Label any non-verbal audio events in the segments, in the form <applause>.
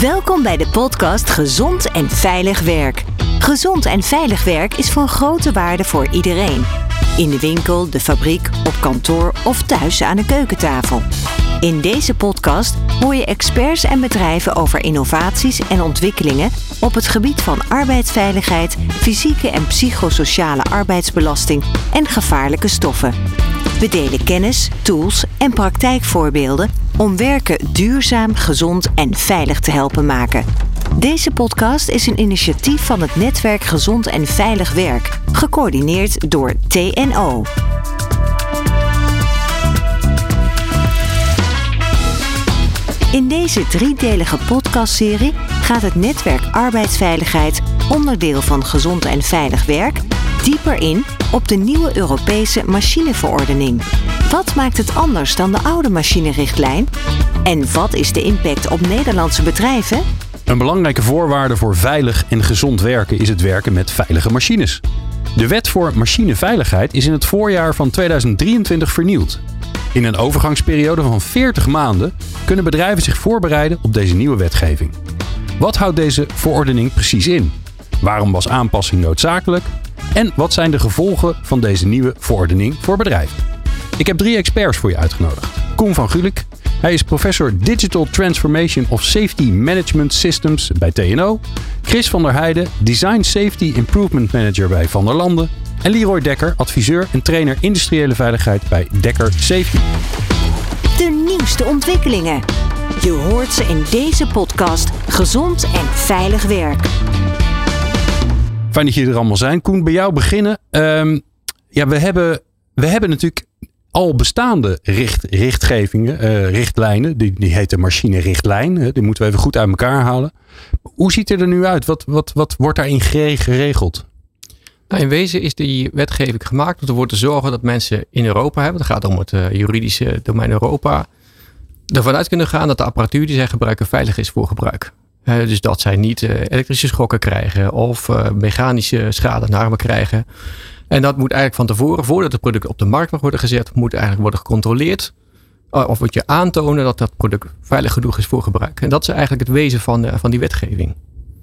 Welkom bij de podcast Gezond en Veilig Werk. Gezond en veilig werk is van grote waarde voor iedereen. In de winkel, de fabriek, op kantoor of thuis aan de keukentafel. In deze podcast hoor je experts en bedrijven over innovaties en ontwikkelingen op het gebied van arbeidsveiligheid, fysieke en psychosociale arbeidsbelasting en gevaarlijke stoffen. We delen kennis, tools en praktijkvoorbeelden om werken duurzaam, gezond en veilig te helpen maken. Deze podcast is een initiatief van het netwerk Gezond en Veilig Werk, gecoördineerd door TNO. In deze driedelige podcastserie gaat het netwerk Arbeidsveiligheid, onderdeel van Gezond en Veilig Werk, dieper in op de nieuwe Europese machineverordening. Wat maakt het anders dan de oude machinerichtlijn? En wat is de impact op Nederlandse bedrijven? Een belangrijke voorwaarde voor veilig en gezond werken is het werken met veilige machines. De wet voor machineveiligheid is in het voorjaar van 2023 vernieuwd. In een overgangsperiode van 40 maanden kunnen bedrijven zich voorbereiden op deze nieuwe wetgeving. Wat houdt deze verordening precies in? Waarom was aanpassing noodzakelijk? En wat zijn de gevolgen van deze nieuwe verordening voor bedrijven? Ik heb drie experts voor je uitgenodigd. Koen van Gulik, hij is professor Digital Transformation of Safety Management Systems bij TNO. Chris van der Heijden, Design Safety Improvement Manager bij Van der Landen. En Leroy Dekker, adviseur en trainer industriële veiligheid bij Dekker Safety. De nieuwste ontwikkelingen. Je hoort ze in deze podcast Gezond en Veilig Werk. Fijn dat jullie er allemaal zijn. Koen, bij jou beginnen. Ehm, ja, we hebben, we hebben natuurlijk al bestaande richt, richtgevingen, eh, richtlijnen. Die, die heet de machinerichtlijn. Hè, die moeten we even goed uit elkaar halen. Hoe ziet het er nu uit? Wat, wat, wat wordt daarin geregeld? Nou, in wezen is die wetgeving gemaakt om ervoor te zorgen dat mensen in Europa hebben, het gaat om het uh, juridische domein Europa, ervan uit kunnen gaan dat de apparatuur die zij gebruiken veilig is voor gebruik. Dus dat zij niet uh, elektrische schokken krijgen of mechanische schade naar armen krijgen. En dat moet eigenlijk van tevoren, voordat het product op de markt mag worden gezet, moet eigenlijk worden gecontroleerd. Of moet je aantonen dat dat product veilig genoeg is voor gebruik. En dat is eigenlijk het wezen van, van die wetgeving.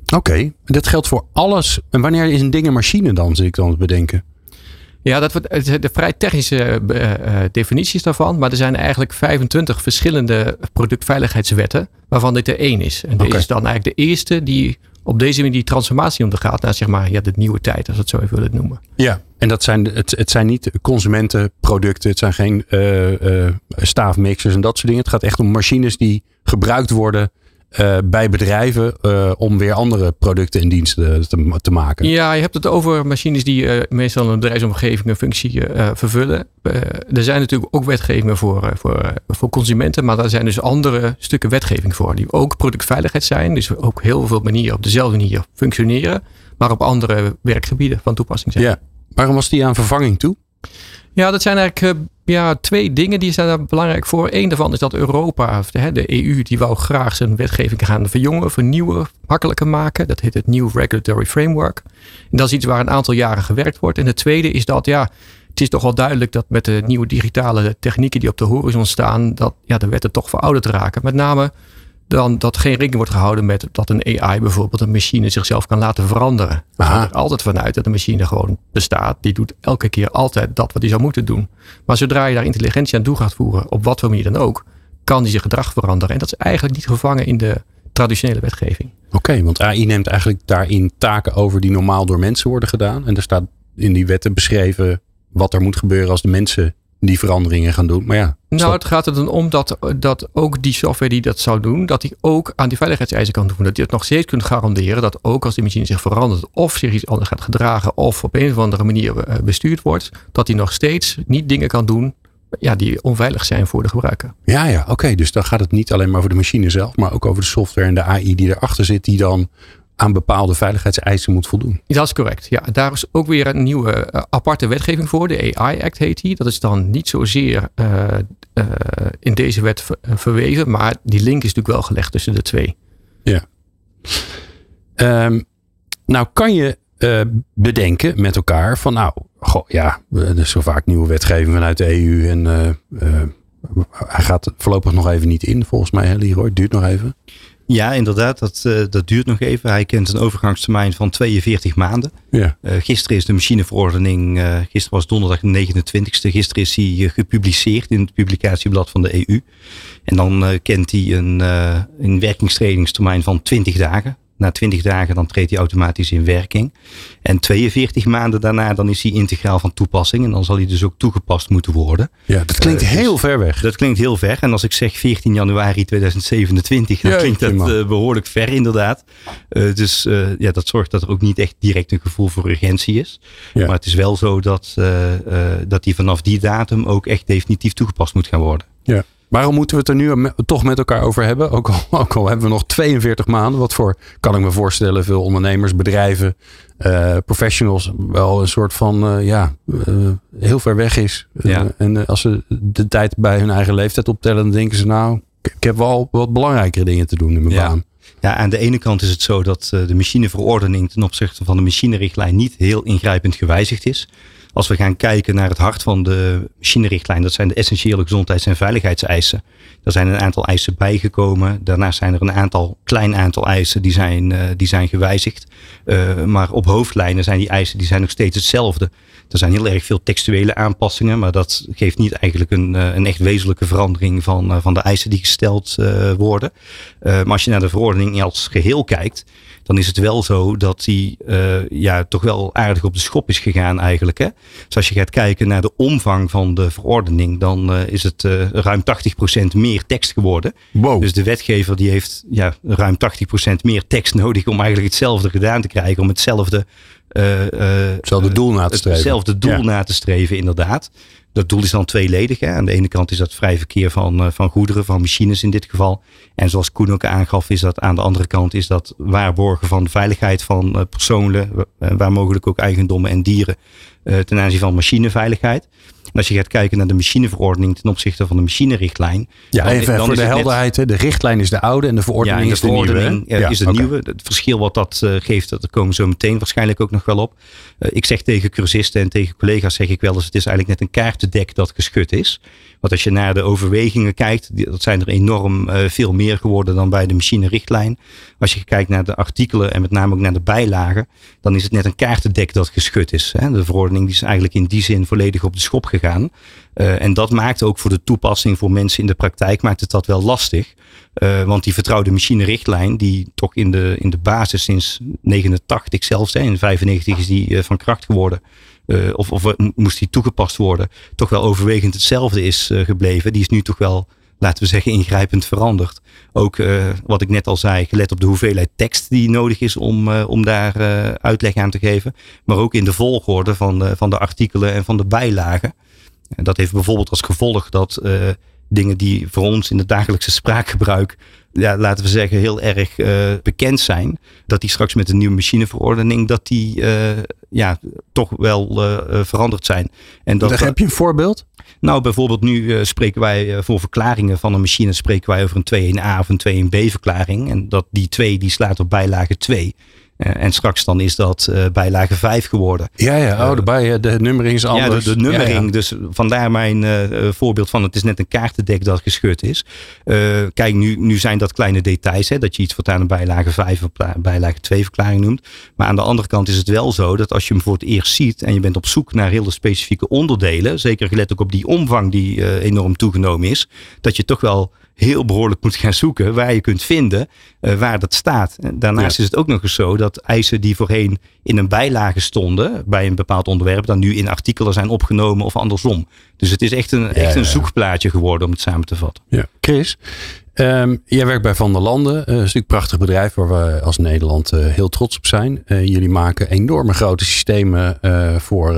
Oké, okay. dat geldt voor alles. En wanneer is een ding een machine dan, zit ik dan te bedenken? Ja, dat wordt de vrij technische uh, definities daarvan. Maar er zijn eigenlijk 25 verschillende productveiligheidswetten, waarvan dit er één is. En okay. deze is dan eigenlijk de eerste die op deze manier die transformatie ondergaat naar zeg maar ja, de nieuwe tijd, als we het zo even willen noemen. Ja, en dat zijn, het, het zijn niet consumentenproducten, het zijn geen uh, uh, staafmixers en dat soort dingen. Het gaat echt om machines die gebruikt worden uh, bij bedrijven uh, om weer andere producten en diensten te, te, maken. Ja, je hebt het over machines die uh, meestal een bedrijfsomgeving een functie vervullen. er zijn natuurlijk ook wetgevingen voor, voor, voor consumenten, maar daar zijn dus andere stukken wetgeving voor. Die ook productveiligheid zijn, dus ook heel veel manieren op dezelfde manier functioneren, maar op andere werkgebieden van toepassing zijn. Ja, waarom was die aan vervanging toe? Ja, dat zijn eigenlijk ja, twee dingen die zijn daar belangrijk voor. Eén daarvan is dat Europa, de, EU, die wou graag zijn wetgeving gaan verjongen, vernieuwen, makkelijker maken. Dat heet het New Regulatory Framework. En dat is iets waar een aantal jaren gewerkt wordt. En de tweede is dat, ja, het is toch wel duidelijk dat met de nieuwe digitale technieken die op de horizon staan, dat ja, de wetten toch verouderd raken. Met name dan dat geen rekening wordt gehouden met dat een AI bijvoorbeeld een machine zichzelf kan laten veranderen. We gaan er altijd vanuit dat een machine gewoon bestaat. Die doet elke keer altijd dat wat hij zou moeten doen. Maar zodra je daar intelligentie aan toe gaat voeren, op wat voor manier dan ook, kan die zijn gedrag veranderen. En dat is eigenlijk niet gevangen in de traditionele wetgeving. Oké, want AI neemt eigenlijk daarin taken over die normaal door mensen worden gedaan. En er staat in die wetten beschreven wat er moet gebeuren als de mensen die veranderingen gaan doen. Maar ja. Nou, het gaat er dan om dat, dat ook die software die dat zou doen, dat die ook aan die veiligheidseisen kan doen. Dat je het nog steeds kunt garanderen dat ook als die machine zich verandert of zich iets anders gaat gedragen of op een of andere manier eh, bestuurd wordt, dat die nog steeds niet dingen kan doen ja, die onveilig zijn voor de gebruiker. Ja, ja, oké. Dus dan gaat het niet alleen maar over de machine zelf, maar ook over de software en de AI die erachter zit, die dan aan bepaalde veiligheidseisen moet voldoen. Dat is correct. Ja, daar is ook weer een nieuwe uh, aparte wetgeving voor. De AI Act heet die. Dat is dan niet zozeer uh, uh, in deze wet ver, verweven, maar die link is natuurlijk wel gelegd tussen de twee. Ja. Um, nou kan je bedenken met elkaar van nou, goh, ja, er is zo vaak nieuwe wetgeving vanuit de EU en hij gaat voorlopig nog even niet in volgens mij, hè, Leroy? Het duurt nog even. Ja, inderdaad. Dat, uh, dat duurt nog even. Hij kent een overgangstermijn van 42 maanden. Ja. Uh, gisteren is de machineverordening, uh, gisteren was donderdag de 29ste. Gisteren is hij gepubliceerd in het publicatieblad van de EU. En dan kent hij een, een werkingstredingstermijn van 20 dagen. Na 20 dagen dan treedt hij automatisch in werking. En 42 maanden daarna dan is hij integraal van toepassing. En dan zal hij dus ook toegepast moeten worden. Ja, dat klinkt uh, heel ver weg. Dat klinkt heel ver. En als ik zeg 14 januari 2027, dan klinkt dat uh, behoorlijk ver inderdaad. Uh, dus ja, dat zorgt dat er ook niet echt direct een gevoel voor urgentie is. Ja. Maar het is wel zo dat, dat hij vanaf die datum ook echt definitief toegepast moet gaan worden. Ja. Waarom moeten we het er nu toch met elkaar over hebben? Ook al, <laughs> ook al hebben we nog 42 maanden. Wat voor, kan ik me voorstellen, veel ondernemers, bedrijven, uh, professionals wel een soort van, uh, ja, uh, heel ver weg is. Ja. en als ze de tijd bij hun eigen leeftijd optellen, dan denken ze nou, ik heb wel wat belangrijkere dingen te doen in mijn ja. baan. Ja, aan de ene kant is het zo dat de machineverordening ten opzichte van de machinerichtlijn niet heel ingrijpend gewijzigd is. Als we gaan kijken naar het hart van de machinerichtlijn, dat zijn de essentiële gezondheids- en veiligheidseisen. Er zijn een aantal eisen bijgekomen. Daarnaast zijn er een aantal klein aantal eisen die zijn, uh, die zijn gewijzigd. Uh, maar op hoofdlijnen zijn die eisen die zijn nog steeds hetzelfde. Er zijn heel erg veel textuele aanpassingen, maar dat geeft niet eigenlijk een, uh, een echt wezenlijke verandering van, van de eisen die gesteld worden. maar als je naar de verordening als geheel kijkt, dan is het wel zo dat die uh, ja, toch wel aardig op de schop is gegaan eigenlijk. Hè? Dus als je gaat kijken naar de omvang van de verordening, dan uh, is het uh, ruim 80% meer tekst geworden. Wow. Dus de wetgever die heeft ja, ruim 80% meer tekst nodig om eigenlijk hetzelfde gedaan te krijgen, om hetzelfde hetzelfde doel na te streven. Hetzelfde doel ja. na te streven, inderdaad. Dat doel is dan tweeledig. Hè. Aan de ene kant is dat vrij verkeer van, uh, van goederen, van machines in dit geval. En zoals Koen ook aangaf, is dat aan de andere kant is dat waarborgen van de veiligheid van uh, personen, uh, waar mogelijk ook eigendommen en dieren, ten aanzien van machineveiligheid. En als je gaat kijken naar de machineverordening ten opzichte van de machinerichtlijn. Ja, dan, even dan voor de helderheid. Net... De richtlijn is de oude en de verordening ja, de is de verordening nieuwe. Ja, is de okay. nieuwe. Het verschil wat dat uh, geeft, dat komen zo meteen waarschijnlijk ook nog wel op. Uh, ik zeg tegen cursisten en tegen collega's zeg ik wel eens, het is eigenlijk net een kaartendek dat geschud is. Want als je naar de overwegingen kijkt, dat zijn er enorm uh, veel meer geworden dan bij de machinerichtlijn. Als je kijkt naar de artikelen en met name ook naar de bijlagen, dan is het net een kaartendek dat geschud is. De verordening die is eigenlijk in die zin volledig op de schop gegaan. Uh, en dat maakt ook voor de toepassing voor mensen in de praktijk maakt het dat wel lastig. Uh, want die vertrouwde machinerichtlijn, die toch in de, in de basis sinds 89 zelfs, in 95 is die van kracht geworden. Uh, of, of moest die toegepast worden, toch wel overwegend hetzelfde is gebleven. Die is nu toch wel, laten we zeggen, ingrijpend veranderd. Ook wat ik net al zei, gelet op de hoeveelheid tekst die nodig is om, om daar uitleg aan te geven. Maar ook in de volgorde van de, van de artikelen en van de bijlagen. En dat heeft bijvoorbeeld als gevolg dat dingen die voor ons in het dagelijkse spraakgebruik, ja, laten we zeggen, heel erg uh, bekend zijn, dat die straks met een nieuwe machineverordening, dat die uh, ja, toch wel veranderd zijn. En dat, heb je een voorbeeld? Nou, bijvoorbeeld nu spreken wij voor verklaringen van een machine, spreken wij over een 2-in-A of een 2-in-B verklaring. En dat die 2 die slaat op bijlage 2. Uh, en straks dan is dat uh, bijlage 5 geworden. Ja, ja, oh, de, bij, de nummering is anders. Ja, de, de nummering. Ja, ja. Dus vandaar mijn voorbeeld van het is net een kaartendek dat geschud is. kijk, nu, nu zijn dat kleine details. Hè, dat je iets wat aan een bijlage 5 of bijlage 2 verklaring noemt. Maar aan de andere kant is het wel zo dat als je hem voor het eerst ziet en je bent op zoek naar hele specifieke onderdelen. Zeker gelet ook op die omvang die enorm toegenomen is. Dat je toch wel heel behoorlijk moet gaan zoeken waar je kunt vinden uh, waar dat staat. En daarnaast ja. is het ook nog eens zo dat eisen die voorheen in een bijlage stonden bij een bepaald onderwerp, dan nu in artikelen zijn opgenomen of andersom. Dus het is echt een, ja, echt een zoekplaatje geworden om het samen te vatten. Ja. Chris, um, jij werkt bij Van der Landen, uh, een natuurlijk prachtig bedrijf waar we als Nederland uh, heel trots op zijn. Uh, jullie maken enorme grote systemen voor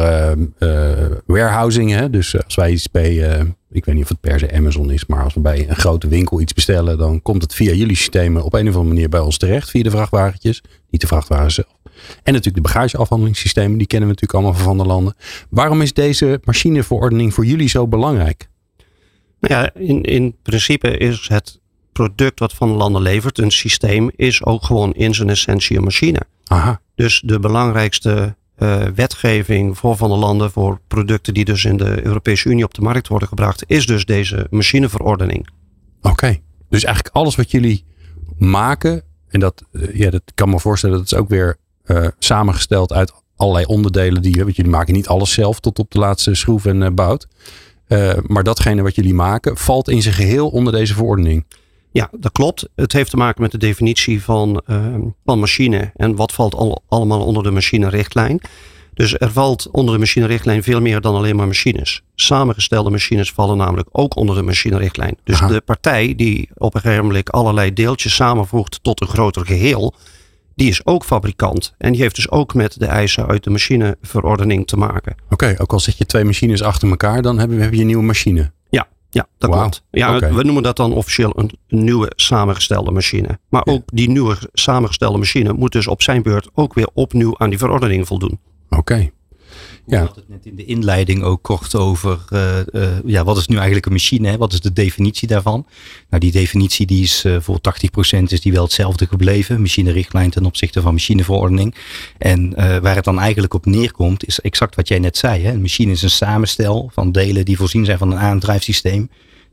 warehousing. Hè? Dus als wij iets bij ik weet niet of het per se Amazon is, maar als we bij een grote winkel iets bestellen, dan komt het via jullie systemen op een of andere manier bij ons terecht, via de vrachtwagentjes, niet de vrachtwagen zelf. En natuurlijk de bagageafhandelingssystemen, die kennen we natuurlijk allemaal van andere landen. Waarom is deze machineverordening voor jullie zo belangrijk? Nou ja, in, in principe is het product wat Van der Landen levert, een systeem, is ook gewoon in zijn essentie een machine. Aha. Dus de belangrijkste uh, wetgeving voor Van der Landen, voor producten die dus in de Europese Unie op de markt worden gebracht, is dus deze machineverordening. Oké, okay. dus eigenlijk alles wat jullie maken. En dat, uh, ja, dat kan me voorstellen, dat is ook weer uh, samengesteld uit allerlei onderdelen die, want jullie maken niet alles zelf tot op de laatste schroef en bout. maar datgene wat jullie maken, valt in zijn geheel onder deze verordening. Ja, dat klopt. Het heeft te maken met de definitie van, van machine en wat valt al, allemaal onder de machinerichtlijn. Dus er valt onder de machinerichtlijn veel meer dan alleen maar machines. Samengestelde machines vallen namelijk ook onder de machinerichtlijn. Dus de partij die op een gegeven moment allerlei deeltjes samenvoegt tot een groter geheel, die is ook fabrikant. En die heeft dus ook met de eisen uit de machineverordening te maken. Oké, ook al zet je twee machines achter elkaar, dan heb je, heb je een nieuwe machine. Ja, dat klopt. Ja. We noemen dat dan officieel een nieuwe samengestelde machine. Maar Ja. ook die nieuwe samengestelde machine moet dus op zijn beurt ook weer opnieuw aan die verordening voldoen. Oké. Ja. hadden het net in de inleiding ook kort over, eh, eh, ja, wat is nu eigenlijk een machine? Hè? Wat is de definitie daarvan? Nou, die definitie die is eh, voor 80% is die wel hetzelfde gebleven. Machinerichtlijn ten opzichte van machineverordening. En waar het dan eigenlijk op neerkomt, is exact wat jij net zei. Hè? Een machine is een samenstel van delen die voorzien zijn van een aandrijfsysteem.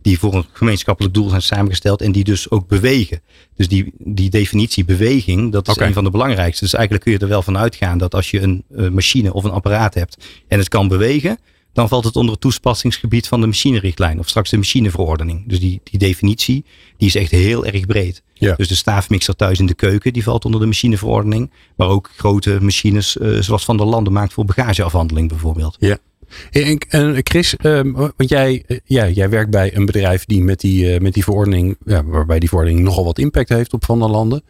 Die voor een gemeenschappelijk doel zijn samengesteld en die dus ook bewegen. Dus die, die definitie beweging, dat is Oké. een van de belangrijkste. Dus eigenlijk kun je er wel van uitgaan dat als je een machine of een apparaat hebt en het kan bewegen, dan valt het onder het toepassingsgebied van de machinerichtlijn of straks de machineverordening. Dus die, die definitie, die is echt heel erg breed. Ja. Dus de staafmixer thuis in de keuken, die valt onder de machineverordening. Maar ook grote machines, eh, zoals Van der Landen maakt voor bagageafhandeling bijvoorbeeld. En, en Chris, ehm, want jij, eh, ja, jij werkt bij een bedrijf die met die, eh, met die verordening, ja, waarbij die verordening nogal wat impact heeft op Van der Landen.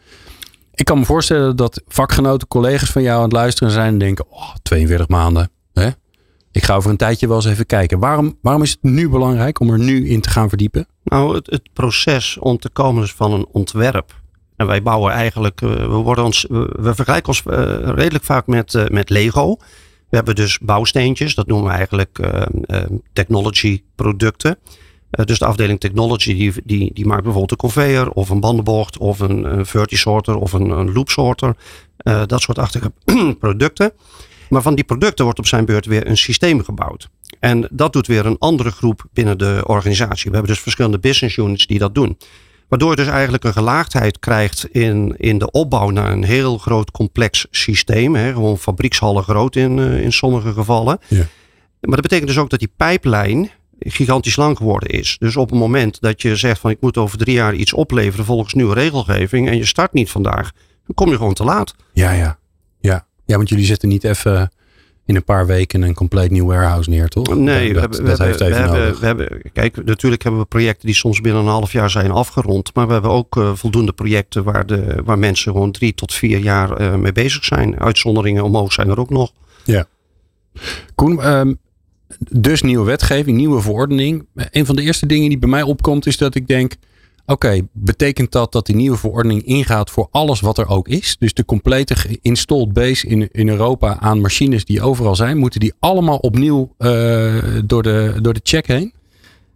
Ik kan me voorstellen dat vakgenoten, collega's van jou aan het luisteren zijn en denken, oh, 42 maanden. Hè? Ik ga over een tijdje wel eens even kijken. Waarom, waarom is het nu belangrijk om er nu in te gaan verdiepen? Nou, het, het proces om te komen van een ontwerp. En wij bouwen eigenlijk, eh, we, worden ons, we, vergelijken ons redelijk vaak met, met Lego. We hebben dus bouwsteentjes, dat noemen we eigenlijk eh, technology producten. Eh, dus de afdeling technology die, die, die maakt bijvoorbeeld een conveyor of een bandenbocht of een, een vertisorter of een, een loopsorter. Dat soort achtige <clears throat> producten. Maar van die producten wordt op zijn beurt weer een systeem gebouwd. En dat doet weer een andere groep binnen de organisatie. We hebben dus verschillende business units die dat doen. Waardoor je dus eigenlijk een gelaagdheid krijgt in, in de opbouw naar een heel groot complex systeem. Hè, gewoon fabriekshallen groot in, eh, in sommige gevallen. Ja. Maar dat betekent dus ook dat die pijplijn gigantisch lang geworden is. Dus op het moment dat je zegt van ik moet over drie jaar iets opleveren volgens nieuwe regelgeving en je start niet vandaag, dan kom je gewoon te laat. Ja, ja. Ja, ja want jullie zetten niet even in een paar weken een compleet nieuw warehouse neer, toch? Nee, dat, we, dat we, heeft even we, hebben, nodig. we hebben, kijk, natuurlijk hebben we projecten die soms binnen een half jaar zijn afgerond. Maar we hebben ook eh, voldoende projecten waar, de, waar mensen gewoon drie tot vier jaar eh, mee bezig zijn. Uitzonderingen omhoog zijn er ook nog. Koen, ehm, dus nieuwe wetgeving, nieuwe verordening. Een van de eerste dingen die bij mij opkomt is dat ik denk... Oké, betekent dat dat die nieuwe verordening ingaat voor alles wat er ook is? Dus de complete installed base in, in Europa aan machines die overal zijn... moeten die allemaal opnieuw eh, door, de, door de check heen?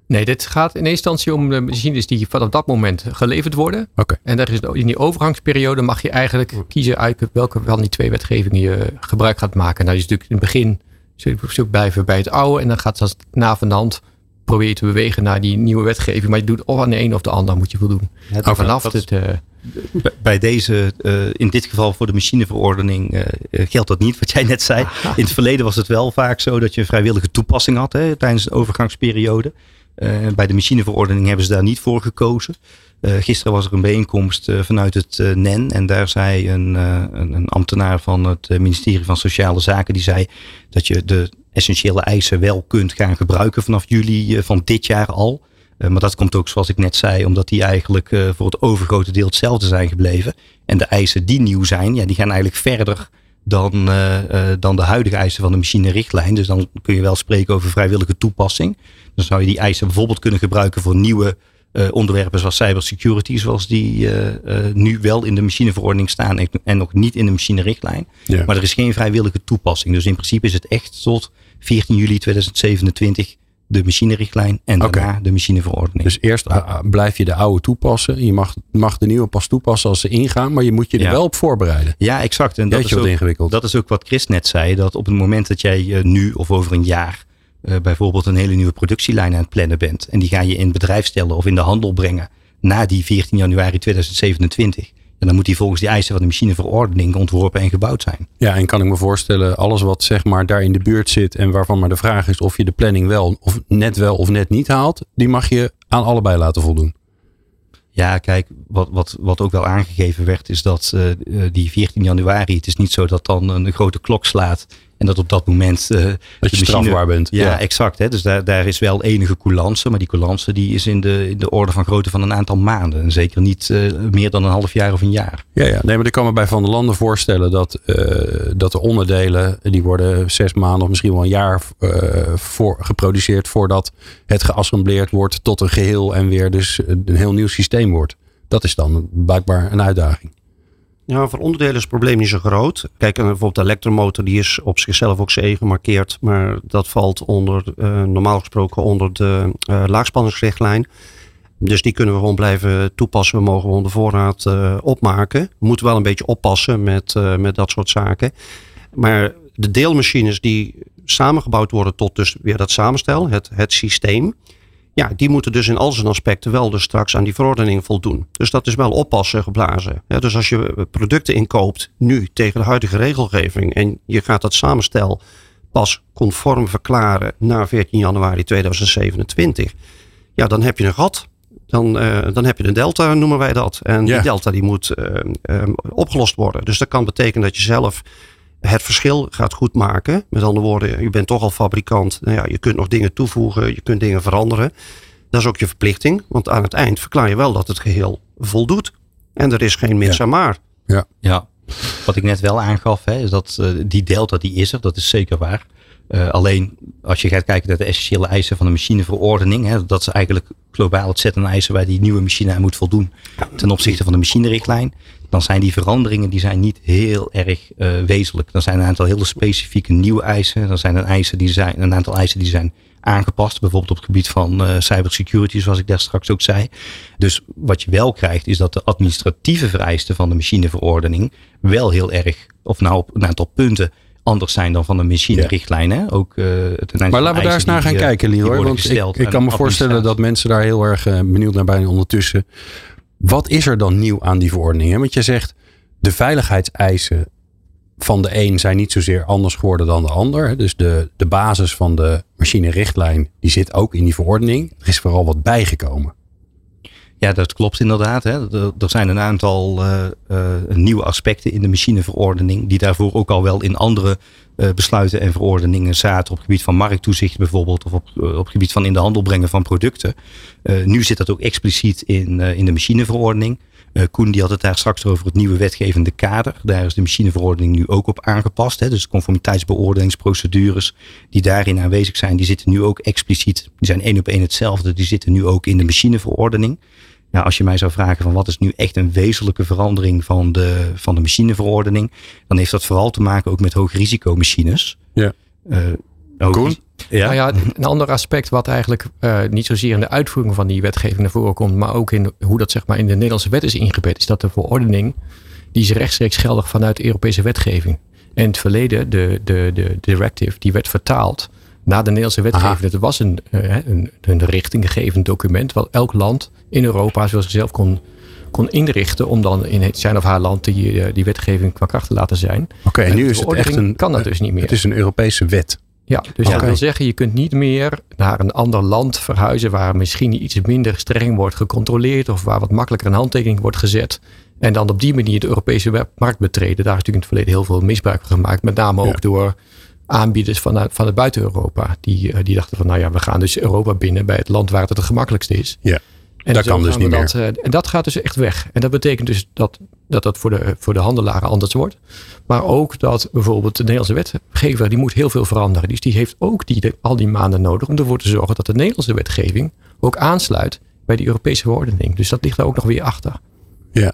Nee, dit gaat in eerste instantie om de machines die vanaf dat moment geleverd worden. Oké. En daar is in die overgangsperiode mag je eigenlijk kiezen uit welke van die twee wetgevingen je gebruik gaat maken. Nou, je is natuurlijk in het begin zul je bij het oude. En dan gaat het na van de hand probeer je te bewegen naar die nieuwe wetgeving. Maar je doet of aan de een of de ander moet je voldoen. Maar vanaf dat het... eh, Bij- deze, eh, in dit geval voor de machineverordening, eh, geldt dat niet, wat jij net zei. In het verleden was het wel vaak zo dat je een vrijwillige toepassing had hè, tijdens de overgangsperiode. Bij de machineverordening hebben ze daar niet voor gekozen. Gisteren was er een bijeenkomst vanuit het NEN en daar zei een, een, een ambtenaar van het ministerie van Sociale Zaken, die zei dat je de essentiële eisen wel kunt gaan gebruiken vanaf juli eh, van dit jaar al. Eh, maar dat komt ook, zoals ik net zei, omdat die eigenlijk eh, voor het overgrote deel hetzelfde zijn gebleven. En de eisen die nieuw zijn, ja, die gaan eigenlijk verder dan, dan de huidige eisen van de machinerichtlijn. Dus dan kun je wel spreken over vrijwillige toepassing. Dan zou je die eisen bijvoorbeeld kunnen gebruiken voor nieuwe eh, onderwerpen zoals cybersecurity, zoals die eh, eh, nu wel in de machineverordening staan en, en nog niet in de machinerichtlijn. Ja. Maar er is geen vrijwillige toepassing. Dus in principe is het echt tot 14 juli 2027 de machinerichtlijn en daarna de machineverordening. Dus eerst blijf je de oude toepassen. Je mag, mag de nieuwe pas toepassen als ze ingaan. Maar je moet je er Ja. wel op voorbereiden. Ja, exact. En dat Jeetje, is, ook, ingewikkeld. dat is ook wat Chris net zei. Dat op het moment dat jij nu of over een jaar eh, bijvoorbeeld een hele nieuwe productielijn aan het plannen bent. En die ga je in bedrijf stellen of in de handel brengen. na die 14 januari 2027. En dan moet die volgens die eisen van de machineverordening ontworpen en gebouwd zijn. Ja, en kan ik me voorstellen, alles wat zeg maar daar in de buurt zit en waarvan maar de vraag is of je de planning wel of net wel of net niet haalt, die mag je aan allebei laten voldoen. Ja, kijk, wat, wat, wat ook wel aangegeven werd, is dat uh, die 14 januari, het is niet zo dat dan een grote klok slaat en dat op dat moment. Uh, dat je strafbaar bent. Ja, exact. Hè? Dus daar, daar is wel enige coulance. Maar die coulance die is in de, in de orde van grootte van een aantal maanden. En zeker niet uh, meer dan een half jaar of een jaar. Ja, ja. Nee, maar ik kan me bij Van der Landen voorstellen dat, uh, dat de onderdelen. die worden zes maanden of misschien wel een jaar voor, geproduceerd. voordat het geassembleerd wordt tot een geheel. en weer dus een heel nieuw systeem wordt. Dat is dan blijkbaar een uitdaging. Ja, voor onderdelen is het probleem niet zo groot. Kijk, bijvoorbeeld de elektromotor, die is op zichzelf ook CE gemarkeerd. Maar dat valt onder, uh, normaal gesproken onder de uh, laagspanningsrichtlijn. Dus die kunnen we gewoon blijven toepassen. We mogen gewoon de voorraad opmaken. We moeten wel een beetje oppassen met, met dat soort zaken. Maar de deelmachines die samengebouwd worden tot dus weer dat samenstel, het, het systeem ja, die moeten dus in al zijn aspecten wel dus straks aan die verordening voldoen. Dus dat is wel oppassen geblazen. Ja, dus als je producten inkoopt nu tegen de huidige regelgeving en je gaat dat samenstel pas conform verklaren na 14 januari 2027, ja, dan heb je een gat. Dan, uh, dan heb je een delta, noemen wij dat. En die delta die moet uh, uh, opgelost worden. Dus dat kan betekenen dat je zelf het verschil gaat goed maken. Met andere woorden, je bent toch al fabrikant. Nou ja, je kunt nog dingen toevoegen, je kunt dingen veranderen. Dat is ook je verplichting, want aan het eind verklaar je wel dat het geheel voldoet. En er is geen mits ja. maar. Ja. ja, wat ik net wel aangaf, hè, is dat uh, die delta die is er, dat is zeker waar. Uh, alleen als je gaat kijken naar de essentiële eisen van de machineverordening, hè, dat is eigenlijk globaal het zetten eisen waar die nieuwe machine aan moet voldoen ten opzichte van de machinerichtlijn dan zijn die veranderingen die zijn niet heel erg uh, wezenlijk. Dan zijn een aantal hele specifieke nieuwe eisen. Dan zijn er eisen die zijn, een aantal eisen die zijn aangepast. Bijvoorbeeld op het gebied van uh, cybersecurity, zoals ik daar straks ook zei. Dus wat je wel krijgt, is dat de administratieve vereisten van de machineverordening wel heel erg, of nou op een aantal punten, anders zijn dan van de machinerichtlijn. Ja. Ook, uh, het maar laten we daar eens naar gaan kijken, Leroy. Want ik, ik kan me voorstellen dat mensen daar heel erg benieuwd naar zijn ondertussen. Wat is er dan nieuw aan die verordening? Want je zegt de veiligheidseisen van de een zijn niet zozeer anders geworden dan de ander. Dus de, de basis van de machinerichtlijn die zit ook in die verordening. Er is vooral wat bijgekomen. Ja, dat klopt inderdaad. Hè. Er, zijn een aantal uh, uh, nieuwe aspecten in de machineverordening, die daarvoor ook al wel in andere besluiten en verordeningen zaten. Op gebied van markttoezicht bijvoorbeeld, of op, op het gebied van in de handel brengen van producten. nu zit dat ook expliciet in, in de machineverordening. Koen die had het daar straks over het nieuwe wetgevende kader. Daar is de machineverordening nu ook op aangepast. Hè. Dus conformiteitsbeoordelingsprocedures die daarin aanwezig zijn, die zitten nu ook expliciet. Die zijn één op één hetzelfde. Die zitten nu ook in de machineverordening ja, als je mij zou vragen van wat is nu echt een wezenlijke verandering van de, van de machineverordening, dan heeft dat vooral te maken ook met hoogrisicomachines. Ja. Uh, hoog, ja. Nou ja, een ander aspect wat eigenlijk uh, niet zozeer in de uitvoering van die wetgeving naar voren komt, maar ook in hoe dat zeg maar in de Nederlandse wet is ingebed, is dat de verordening, die is rechtstreeks geldig vanuit de Europese wetgeving. En in het verleden, de, de, de directive, die werd vertaald na de Nederlandse wetgeving. Het was een, uh, een, een richtinggevend document, wat elk land in Europa zoals zichzelf kon, kon inrichten om dan in zijn of haar land die, eh, die wetgeving qua kracht te laten zijn. Oké, en nu is het echt een. Kan dat dus niet meer. Het is een Europese wet. Ja, dus okay. dat wil zeggen, je kunt niet meer naar een ander land verhuizen waar misschien iets minder streng wordt gecontroleerd of waar wat makkelijker een handtekening wordt gezet. En dan op die manier de Europese markt betreden. Daar is natuurlijk in het verleden heel veel misbruik van gemaakt. Met name ook door aanbieders van, van het buiten Europa. Die, eh, die dachten van nou ja, we gaan dus Europa binnen bij het land waar het het gemakkelijkste is. Ja. En dat kan dus niet dat, meer. Uh, en dat gaat dus echt weg. En dat betekent dus dat dat, dat voor, de, voor de handelaren anders wordt. Maar ook dat bijvoorbeeld de Nederlandse wetgever, die moet heel veel veranderen. Dus die heeft ook die, al die maanden nodig om ervoor te zorgen dat de Nederlandse wetgeving ook aansluit bij die Europese verordening. Dus dat ligt er ook nog weer achter. Ja.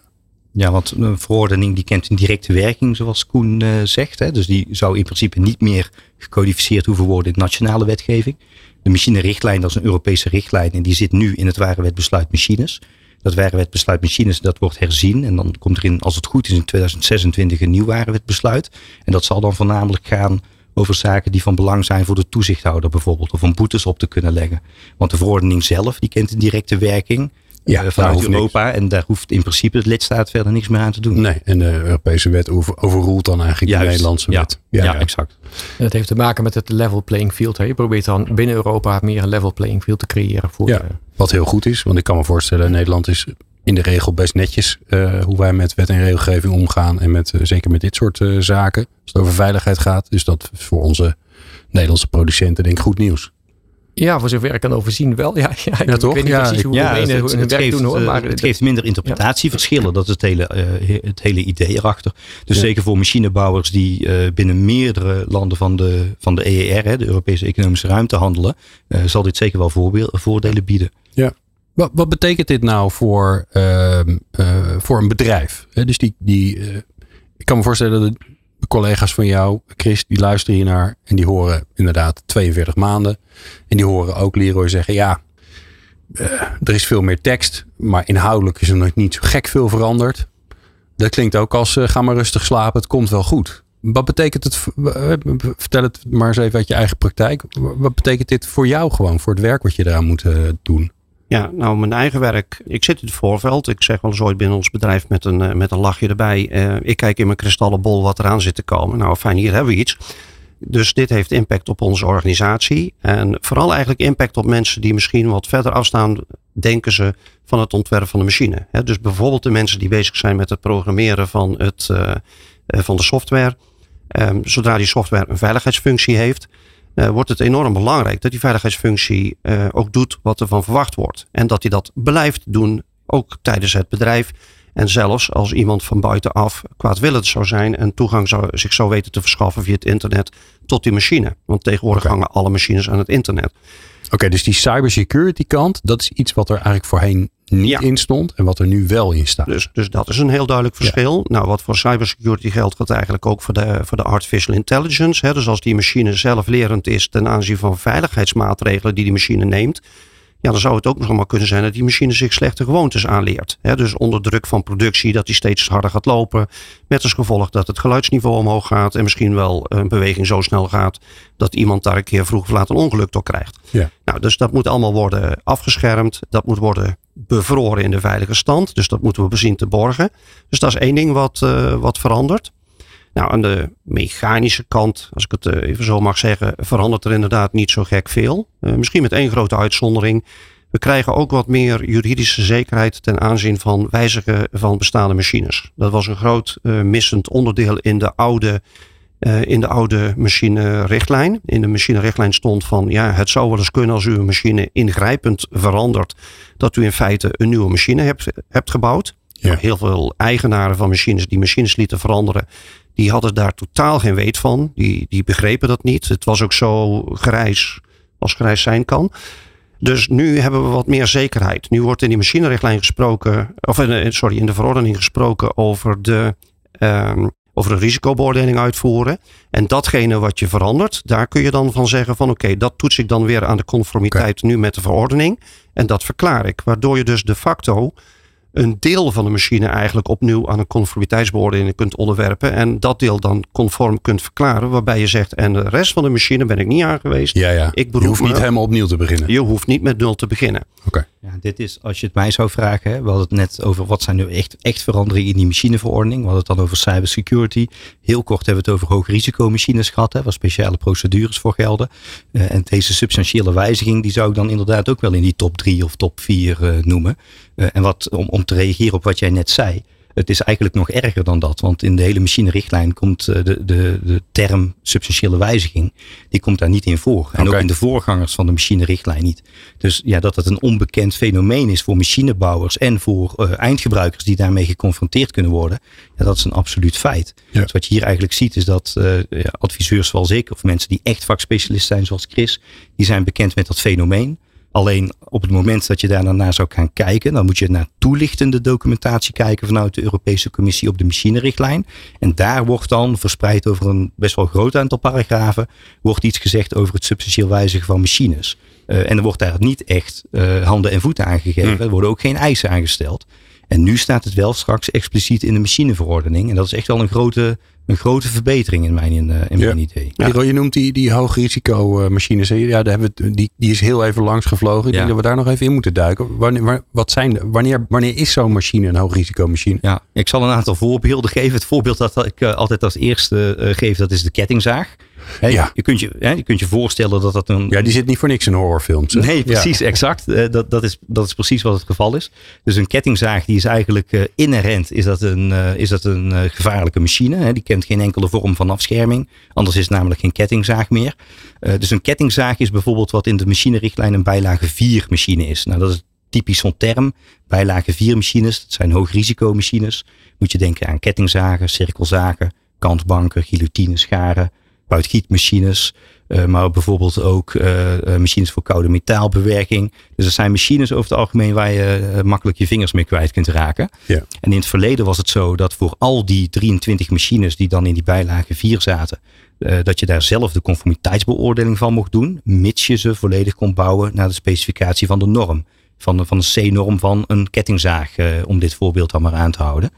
Ja, want een verordening die kent een directe werking, zoals Koen uh, zegt. Hè. Dus die zou in principe niet meer gecodificeerd hoeven worden in nationale wetgeving. De machinerichtlijn, dat is een Europese richtlijn en die zit nu in het warenwetbesluit machines. Dat warenwetbesluit machines, dat wordt herzien en dan komt er in, als het goed is, in 2026 een nieuw warenwetbesluit. En dat zal dan voornamelijk gaan over zaken die van belang zijn voor de toezichthouder bijvoorbeeld, of om boetes op te kunnen leggen. Want de verordening zelf, die kent een directe werking. Ja, daar vanuit Europa. En daar hoeft in principe het lidstaat verder niks meer aan te doen. Nee, en de Europese wet over, overroelt dan eigenlijk Juist, de Nederlandse ja. wet. Ja, exact. En dat heeft te maken met het level playing field. Hè. Je probeert dan binnen Europa meer een level playing field te creëren. Voor, Ja. eh, Wat heel goed is, want ik kan me voorstellen, Nederland is in de regel best netjes eh, hoe wij met wet en regelgeving omgaan. En met, eh, zeker met dit soort eh, zaken, als het over veiligheid gaat. Dus dat is voor onze Nederlandse producenten denk ik goed nieuws. Ja, voor zover ik kan overzien wel. Ja, ja, ik, Ja, toch? ik weet niet Ja, precies hoe Ja, het, het, het werk geeft, doen hoor. eh, Maar het geeft minder interpretatieverschillen. Dat is het hele, eh, he- het hele idee erachter. Dus Ja. zeker voor machinebouwers die eh, binnen meerdere landen van de, van de EER, hè, de Europese Economische Ruimte, handelen, eh, zal dit zeker wel voordelen bieden. Wat, wat betekent dit nou voor, ehm, eh, voor een bedrijf? Hè, dus die, die, ik kan me voorstellen dat collega's van jou, Chris, die luisteren hiernaar en die horen inderdaad 42 maanden. En die horen ook Leroy zeggen, ja, eh, er is veel meer tekst, maar inhoudelijk is er nog niet zo gek veel veranderd. Dat klinkt ook als, eh, ga maar rustig slapen, het komt wel goed. Wat betekent het, eh, vertel het maar eens even uit je eigen praktijk. Wat betekent dit voor jou gewoon, voor het werk wat je eraan moet doen? Ja, nou mijn eigen werk. Ik zit in het voorveld. Ik zeg wel eens ooit binnen ons bedrijf met een, eh, met een lachje erbij. eh, ik kijk in mijn kristallenbol wat eraan zit te komen. Nou fijn, hier hebben we iets. Dus dit heeft impact op onze organisatie. En vooral eigenlijk impact op mensen die misschien wat verder afstaan, denken ze, van het ontwerp van de machine. Dus bijvoorbeeld de mensen die bezig zijn met het programmeren van, het, eh, van de software. Ehm, zodra die software een veiligheidsfunctie heeft, eh, wordt het enorm belangrijk dat die veiligheidsfunctie eh, ook doet wat er van verwacht wordt. En dat hij dat blijft doen, ook tijdens het bedrijf. En zelfs als iemand van buitenaf kwaadwillend zou zijn en toegang zou, zich zou weten te verschaffen via het internet tot die machine. Want tegenwoordig hangen alle machines aan het internet. Oké, dus die cybersecurity kant, dat is iets wat er eigenlijk voorheen niet Ja. in stond en wat er nu wel in staat. Dus, dus dat is een heel duidelijk verschil. Nou, wat voor cybersecurity geldt, geldt eigenlijk ook voor de, voor de artificial intelligence. Hè. Dus als die machine zelflerend is ten aanzien van veiligheidsmaatregelen die die machine neemt. Ja, dan zou het ook nog maar kunnen zijn dat die machine zich slechte gewoontes aanleert. Hè. Dus onder druk van productie dat die steeds harder gaat lopen. Met als gevolg dat het geluidsniveau omhoog gaat. En misschien wel een beweging zo snel gaat dat iemand daar een keer vroeg of laat een ongeluk door krijgt. Ja. Nou, dus dat moet allemaal worden afgeschermd. Dat moet worden bevroren in de veilige stand. Dus dat moeten we bezien te borgen. Dus dat is één ding wat, eh, wat verandert. Nou, aan de mechanische kant, als ik het eh, even zo mag zeggen, verandert er inderdaad niet zo gek veel. Eh, misschien met één grote uitzondering. We krijgen ook wat meer juridische zekerheid ten aanzien van wijzigen van bestaande machines. Dat was een groot eh, missend onderdeel in de oude, eh, in de oude machinerichtlijn. In de machinerichtlijn stond van ja, het zou wel eens kunnen als u een machine ingrijpend verandert, dat u in feite een nieuwe machine hebt, hebt gebouwd. Ja. Heel veel eigenaren van machines die machines lieten veranderen, die hadden daar totaal geen weet van. Die, die begrepen dat niet. Het was ook zo grijs als grijs zijn kan. Dus nu hebben we wat meer zekerheid. Nu wordt in die machinerichtlijn gesproken, of in, sorry, in de verordening gesproken over de ehm, over een risicobeoordeling uitvoeren. En datgene wat je verandert, daar kun je dan van zeggen van oké, dat toets ik dan weer aan de conformiteit nu met de verordening. En dat verklaar ik. Waardoor je dus de facto een deel van de machine eigenlijk opnieuw aan een conformiteitsbeoordeling kunt onderwerpen. En dat deel dan conform kunt verklaren. Waarbij je zegt, en de rest van de machine ben ik niet aan geweest. Ja, ja. Ik je hoeft niet helemaal opnieuw te beginnen. Je hoeft niet met nul te beginnen. Ja, dit is, als je het mij zou vragen, hè, we hadden het net over wat zijn nu echt, echt veranderingen in die machineverordening. We hadden het dan over cybersecurity. Heel kort hebben we het over hoogrisicomachines gehad, hè, waar speciale procedures voor gelden. Eh, en deze substantiële wijziging, die zou ik dan inderdaad ook wel in die top drie of top vier eh, noemen. Eh, en wat, om, om te reageren op wat jij net zei. Het is eigenlijk nog erger dan dat, want in de hele machinerichtlijn komt eh, de, de, de term substantiële wijziging, die komt daar niet in voor. En ook in de voorgangers van de machinerichtlijn niet. Dus ja, dat het een onbekend fenomeen is voor machinebouwers en voor eh, eindgebruikers die daarmee geconfronteerd kunnen worden, ja, dat is een absoluut feit. Ja. Dus wat je hier eigenlijk ziet is dat adviseurs wel zeker, of mensen die echt vakspecialist zijn zoals Chris, die zijn bekend met dat fenomeen. Alleen op het moment dat je daar dan naar zou gaan kijken, dan moet je naar toelichtende documentatie kijken vanuit de Europese Commissie op de machinerichtlijn. En daar wordt dan verspreid over een best wel groot aantal paragrafen, wordt iets gezegd over het substantieel wijzigen van machines. Eh, en er wordt daar niet echt eh, handen en voeten aan gegeven. Hm. Er worden ook geen eisen aangesteld. En nu staat het wel straks expliciet in de machineverordening. En dat is echt wel een grote een grote verbetering in mijn, in, in mijn idee. Ja. Je noemt die, die hoogrisico machines. Ja, daar hebben we, die, die is heel even langs gevlogen. Ik denk dat we daar nog even in moeten duiken. Wanneer, wat zijn, wanneer, wanneer is zo'n machine een hoogrisicomachine? Ja, ik zal een aantal voorbeelden <laughs> geven. Het voorbeeld dat ik altijd als eerste geef, dat is de kettingzaag ja. je, kunt je, hè, je kunt je voorstellen dat dat een. Ja, die zit niet voor niks in horrorfilms. Nee, precies, exact. Uh, dat, dat, is, dat is precies wat het geval is. Dus een kettingzaag die is eigenlijk uh, inherent, is dat een, uh, is dat een gevaarlijke machine. Hè? Die kent geen enkele vorm van afscherming. Anders is het namelijk geen kettingzaag meer. dus een kettingzaag is bijvoorbeeld wat in de machinerichtlijn een bijlage 4 machine is. Nou, dat is typisch zo'n term. Bijlage 4 machines, dat zijn hoogrisicomachines. Moet je denken aan kettingzagen, cirkelzagen, kantbanken, guillotines, scharen buitgietmachines. Uh, maar bijvoorbeeld ook uh, machines voor koude metaalbewerking. Dus dat zijn machines over het algemeen waar je makkelijk je vingers mee kwijt kunt raken. Ja. En in het verleden was het zo dat voor al die 23 machines die dan in die bijlage 4 zaten, dat je daar zelf de conformiteitsbeoordeling van mocht doen, mits je ze volledig kon bouwen naar de specificatie van de norm van, van een C-norm van een kettingzaag, eh, om dit voorbeeld dan maar aan te houden.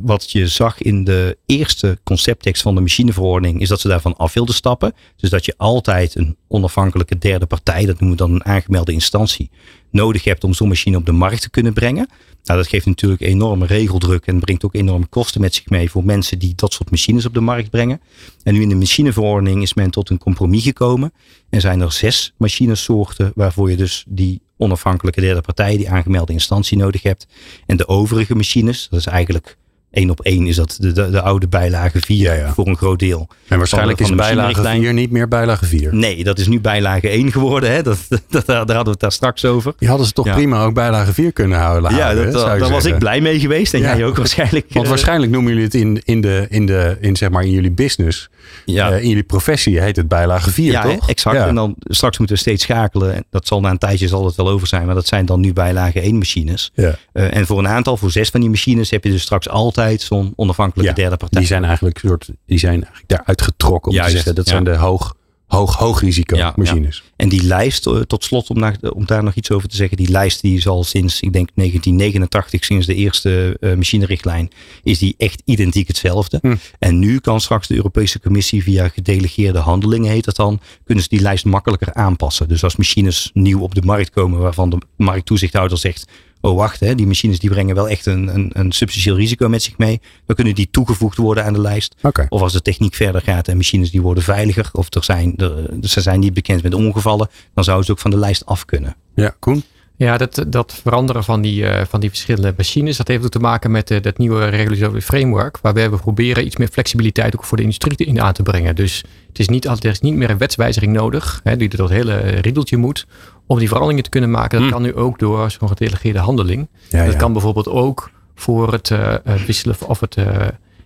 Wat je zag in de eerste concepttekst van de machineverordening is dat ze daarvan af wilden stappen. Dus dat je altijd een onafhankelijke derde partij, dat noemen we dan een aangemelde instantie, nodig hebt om zo'n machine op de markt te kunnen brengen. Nou, dat geeft natuurlijk enorme regeldruk en brengt ook enorme kosten met zich mee voor mensen die dat soort machines op de markt brengen. En nu in de machineverordening is men tot een compromis gekomen en zijn er zes machinesoorten waarvoor je dus die onafhankelijke derde partij, die aangemelde instantie nodig hebt. En de overige machines, dat is eigenlijk één op één is dat de, de, de oude bijlage 4 voor een groot deel. En waarschijnlijk van, is bijlage 4 niet meer bijlage 4. Nee, dat is nu bijlage 1 geworden. Hè? Dat, <laughs> dat, daar hadden we het daar straks over. Die hadden ze toch prima ook bijlage 4 kunnen houden. Ja, dat, daar was ik blij mee geweest. En jij ook waarschijnlijk. Want uh, waarschijnlijk noemen jullie het in, in, de, in, de, in, zeg maar in jullie business. Ja. Uh, in jullie professie heet het bijlage 4, ja, toch? exact. En dan straks moeten we steeds schakelen. Dat zal na een tijdje zal het wel over zijn. Maar dat zijn dan nu bijlage 1 machines. Ja. Uh, en voor een aantal, voor zes van die machines heb je dus straks altijd zo'n onafhankelijke derde partij. Die zijn eigenlijk soort, die zijn eigenlijk daaruit getrokken om te zeggen. Dat zijn de hoog, hoog, hoog risico machines. En die lijst, eh, tot slot om, naar, om daar nog iets over te zeggen. Die lijst die is al sinds, ik denk 1989, sinds de eerste uh, machinerichtlijn, is die echt identiek hetzelfde. Hm. En nu kan straks de Europese Commissie via gedelegeerde handelingen, heet dat dan, kunnen ze die lijst makkelijker aanpassen. Dus als machines nieuw op de markt komen waarvan de markttoezichthouder zegt, oh wacht, hè, die machines die brengen wel echt een, een, een substantieel risico met zich mee. Dan kunnen die toegevoegd worden aan de lijst. Of als de techniek verder gaat en machines die worden veiliger. Of er zijn, er, ze zijn niet bekend met ongevallen. Dan zouden ze ook van de lijst af kunnen. Ja, Koen? Ja, dat, dat veranderen van die, uh, van die verschillende machines, dat heeft ook te maken met uh, dat nieuwe regulatory framework, waarbij we proberen iets meer flexibiliteit ook voor de industrie in aan te brengen. Dus het is niet, er is niet meer een wetswijziging nodig, hè, die door het hele riedeltje moet, om die veranderingen te kunnen maken. Dat hm. kan nu ook door zo'n gedelegeerde handeling. Ja, dat kan bijvoorbeeld ook voor het uh, wisselen of het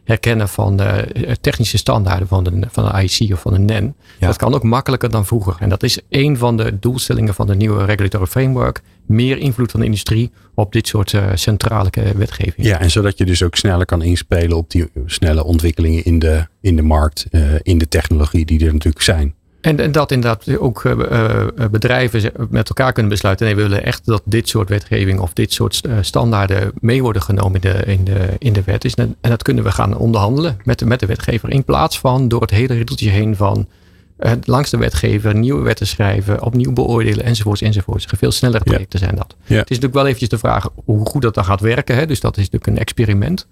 herkennen van de technische standaarden van de, van de IC of van de NEN. Dat kan ook makkelijker dan vroeger. En dat is een van de doelstellingen van de nieuwe regulatory framework. Meer invloed van de industrie op dit soort uh, centrale wetgeving. Ja, en zodat je dus ook sneller kan inspelen op die snelle ontwikkelingen in de, in de markt, uh, in de technologie die er natuurlijk zijn. En, en dat inderdaad ook uh, bedrijven met elkaar kunnen besluiten. Nee, we willen echt dat dit soort wetgeving of dit soort standaarden mee worden genomen in de, in de, in de wet. en dat kunnen we gaan onderhandelen met de, met de wetgever. In plaats van door het hele riddeltje heen van langs de wetgever nieuwe wetten schrijven, opnieuw beoordelen enzovoorts enzovoorts. Veel snellere projecten zijn dat. Het is natuurlijk wel eventjes de vraag hoe goed dat dan gaat werken. Hè? Dus dat is natuurlijk een experiment.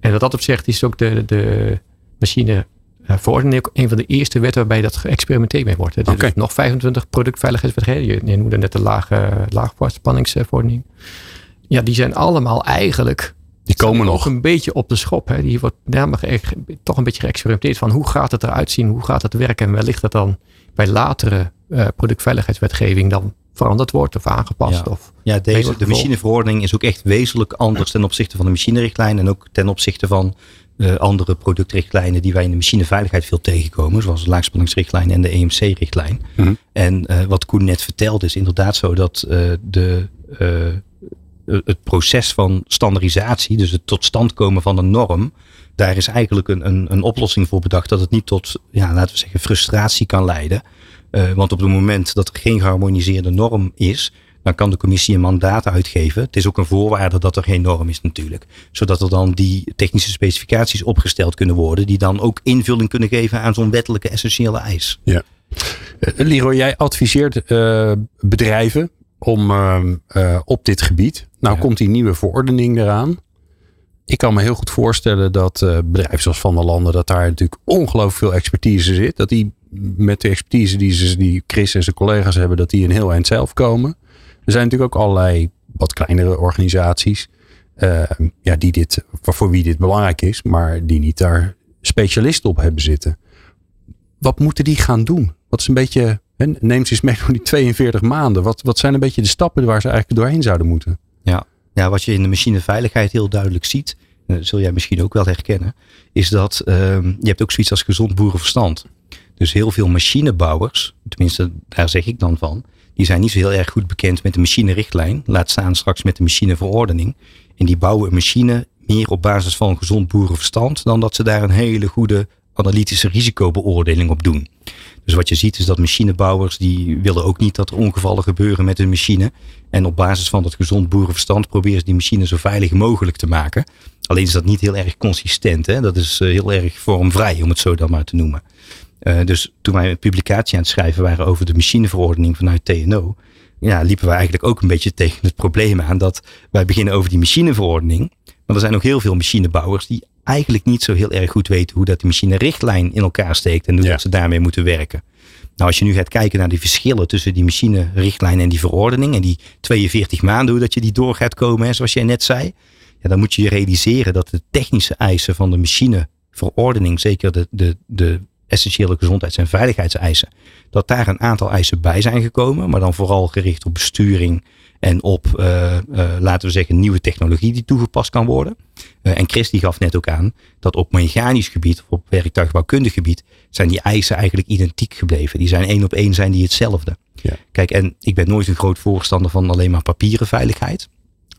En wat dat opzicht is ook de, de machine verordening ook een van de eerste wetten waarbij dat geëxperimenteerd mee wordt. Er okay. nog 25 productveiligheidswetgevingen. Je, noemde net de lage, laagspanningsverordening. Ja, die zijn allemaal eigenlijk die komen nog een beetje op de schop. Hè. Die wordt namelijk toch een beetje geëxperimenteerd van hoe gaat het eruit zien, hoe gaat het werken en wellicht dat dan bij latere uh, productveiligheidswetgeving dan veranderd wordt of aangepast. Ja, of ja deze, de machineverordening is ook echt wezenlijk anders ten opzichte van de machinerichtlijn en ook ten opzichte van uh, andere productrichtlijnen die wij in de machineveiligheid veel tegenkomen, zoals de laagspanningsrichtlijn en de EMC-richtlijn. Mhm. En uh, wat Koen net vertelde is inderdaad zo dat uh, de, het proces van standaardisatie, dus het tot stand komen van een norm, daar is eigenlijk een, een, een oplossing voor bedacht dat het niet tot, ja, laten we zeggen, frustratie kan leiden. want op het moment dat er geen geharmoniseerde norm is, dan kan de commissie een mandaat uitgeven. Het is ook een voorwaarde dat er geen norm is natuurlijk. Zodat er dan die technische specificaties opgesteld kunnen worden. Die dan ook invulling kunnen geven aan zo'n wettelijke essentiële eis. Ja. Uh, Leroy, jij adviseert uh, bedrijven om uh, op dit gebied. Nou ja. komt die nieuwe verordening eraan. Ik kan me heel goed voorstellen dat bedrijven zoals Van der Landen, dat daar natuurlijk ongelooflijk veel expertise zit. Dat die met de expertise die, ze, die Chris en zijn collega's hebben, dat die een heel eind zelf komen. Er zijn natuurlijk ook allerlei wat kleinere organisaties. Uh, ja, die dit, voor wie dit belangrijk is, maar die niet daar specialisten op hebben zitten. Wat moeten die gaan doen? Wat is een beetje, neemt ze eens mee door die 42 maanden. Wat, wat zijn een beetje de stappen waar ze eigenlijk doorheen zouden moeten? Ja, ja wat je in de machineveiligheid heel duidelijk ziet, zul jij misschien ook wel herkennen, is dat uh, je hebt ook zoiets als gezond boerenverstand. Dus heel veel machinebouwers, tenminste daar zeg ik dan van, die zijn niet zo heel erg goed bekend met de machinerichtlijn. Laat staan straks met de machineverordening. En die bouwen een machine meer op basis van gezond boerenverstand dan dat ze daar een hele goede analytische risicobeoordeling op doen. Dus wat je ziet is dat machinebouwers die willen ook niet dat er ongevallen gebeuren met hun machine. En op basis van dat gezond boerenverstand proberen ze die machine zo veilig mogelijk te maken. Alleen is dat niet heel erg consistent. Hè? Dat is heel erg vormvrij om het zo dan maar te noemen. Uh, dus toen wij een publicatie aan het schrijven waren over de machineverordening vanuit TNO, ja, liepen wij eigenlijk ook een beetje tegen het probleem aan dat wij beginnen over die machineverordening. Maar er zijn ook heel veel machinebouwers die eigenlijk niet zo heel erg goed weten hoe dat die machinerichtlijn in elkaar steekt en hoe ja. ze daarmee moeten werken. Nou, als je nu gaat kijken naar die verschillen tussen die machinerichtlijn en die verordening en die 42 maanden, hoe dat je die door gaat komen, hè, zoals jij net zei, ja, dan moet je je realiseren dat de technische eisen van de machineverordening, zeker de, de, de essentiële gezondheids- en veiligheidseisen, dat daar een aantal eisen bij zijn gekomen, maar dan vooral gericht op besturing en op, uh, uh, laten we zeggen, nieuwe technologie die toegepast kan worden. Uh, en Chris die gaf net ook aan dat op mechanisch gebied, of op werktuigbouwkundig gebied, zijn die eisen eigenlijk identiek gebleven. Die zijn één op één zijn die hetzelfde. Ja. Kijk, en ik ben nooit een groot voorstander van alleen maar papieren veiligheid.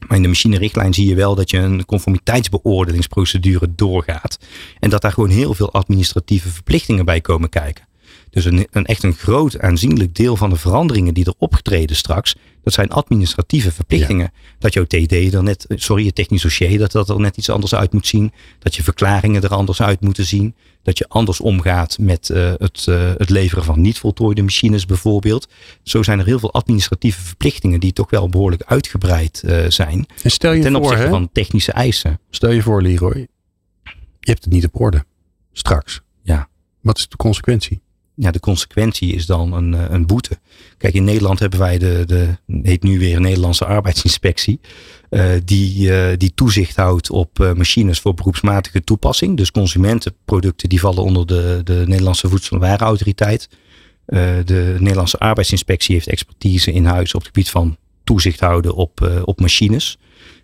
Maar in de machinerichtlijn zie je wel dat je een conformiteitsbeoordelingsprocedure doorgaat. En dat daar gewoon heel veel administratieve verplichtingen bij komen kijken. Dus een, een, echt een groot aanzienlijk deel van de veranderingen die er opgetreden straks, dat zijn administratieve verplichtingen. Ja. Dat jouw TD er net, sorry, je technisch dossier, dat dat er net iets anders uit moet zien. Dat je verklaringen er anders uit moeten zien. Dat je anders omgaat met uh, het, uh, het leveren van niet voltooide machines bijvoorbeeld. Zo zijn er heel veel administratieve verplichtingen die toch wel behoorlijk uitgebreid uh, zijn. En stel je ten voor, opzichte hè? van technische eisen. Stel je voor, Leroy, je hebt het niet op orde. Straks. Ja. Wat is de consequentie? Ja, de consequentie is dan een, een boete. Kijk, in Nederland hebben wij de, de heet nu weer Nederlandse arbeidsinspectie. Uh, die, uh, die toezicht houdt op machines voor beroepsmatige toepassing. Dus consumentenproducten die vallen onder de, de Nederlandse Voedsel- en Warenautoriteit. de Nederlandse arbeidsinspectie heeft expertise in huis op het gebied van toezicht houden op, op machines.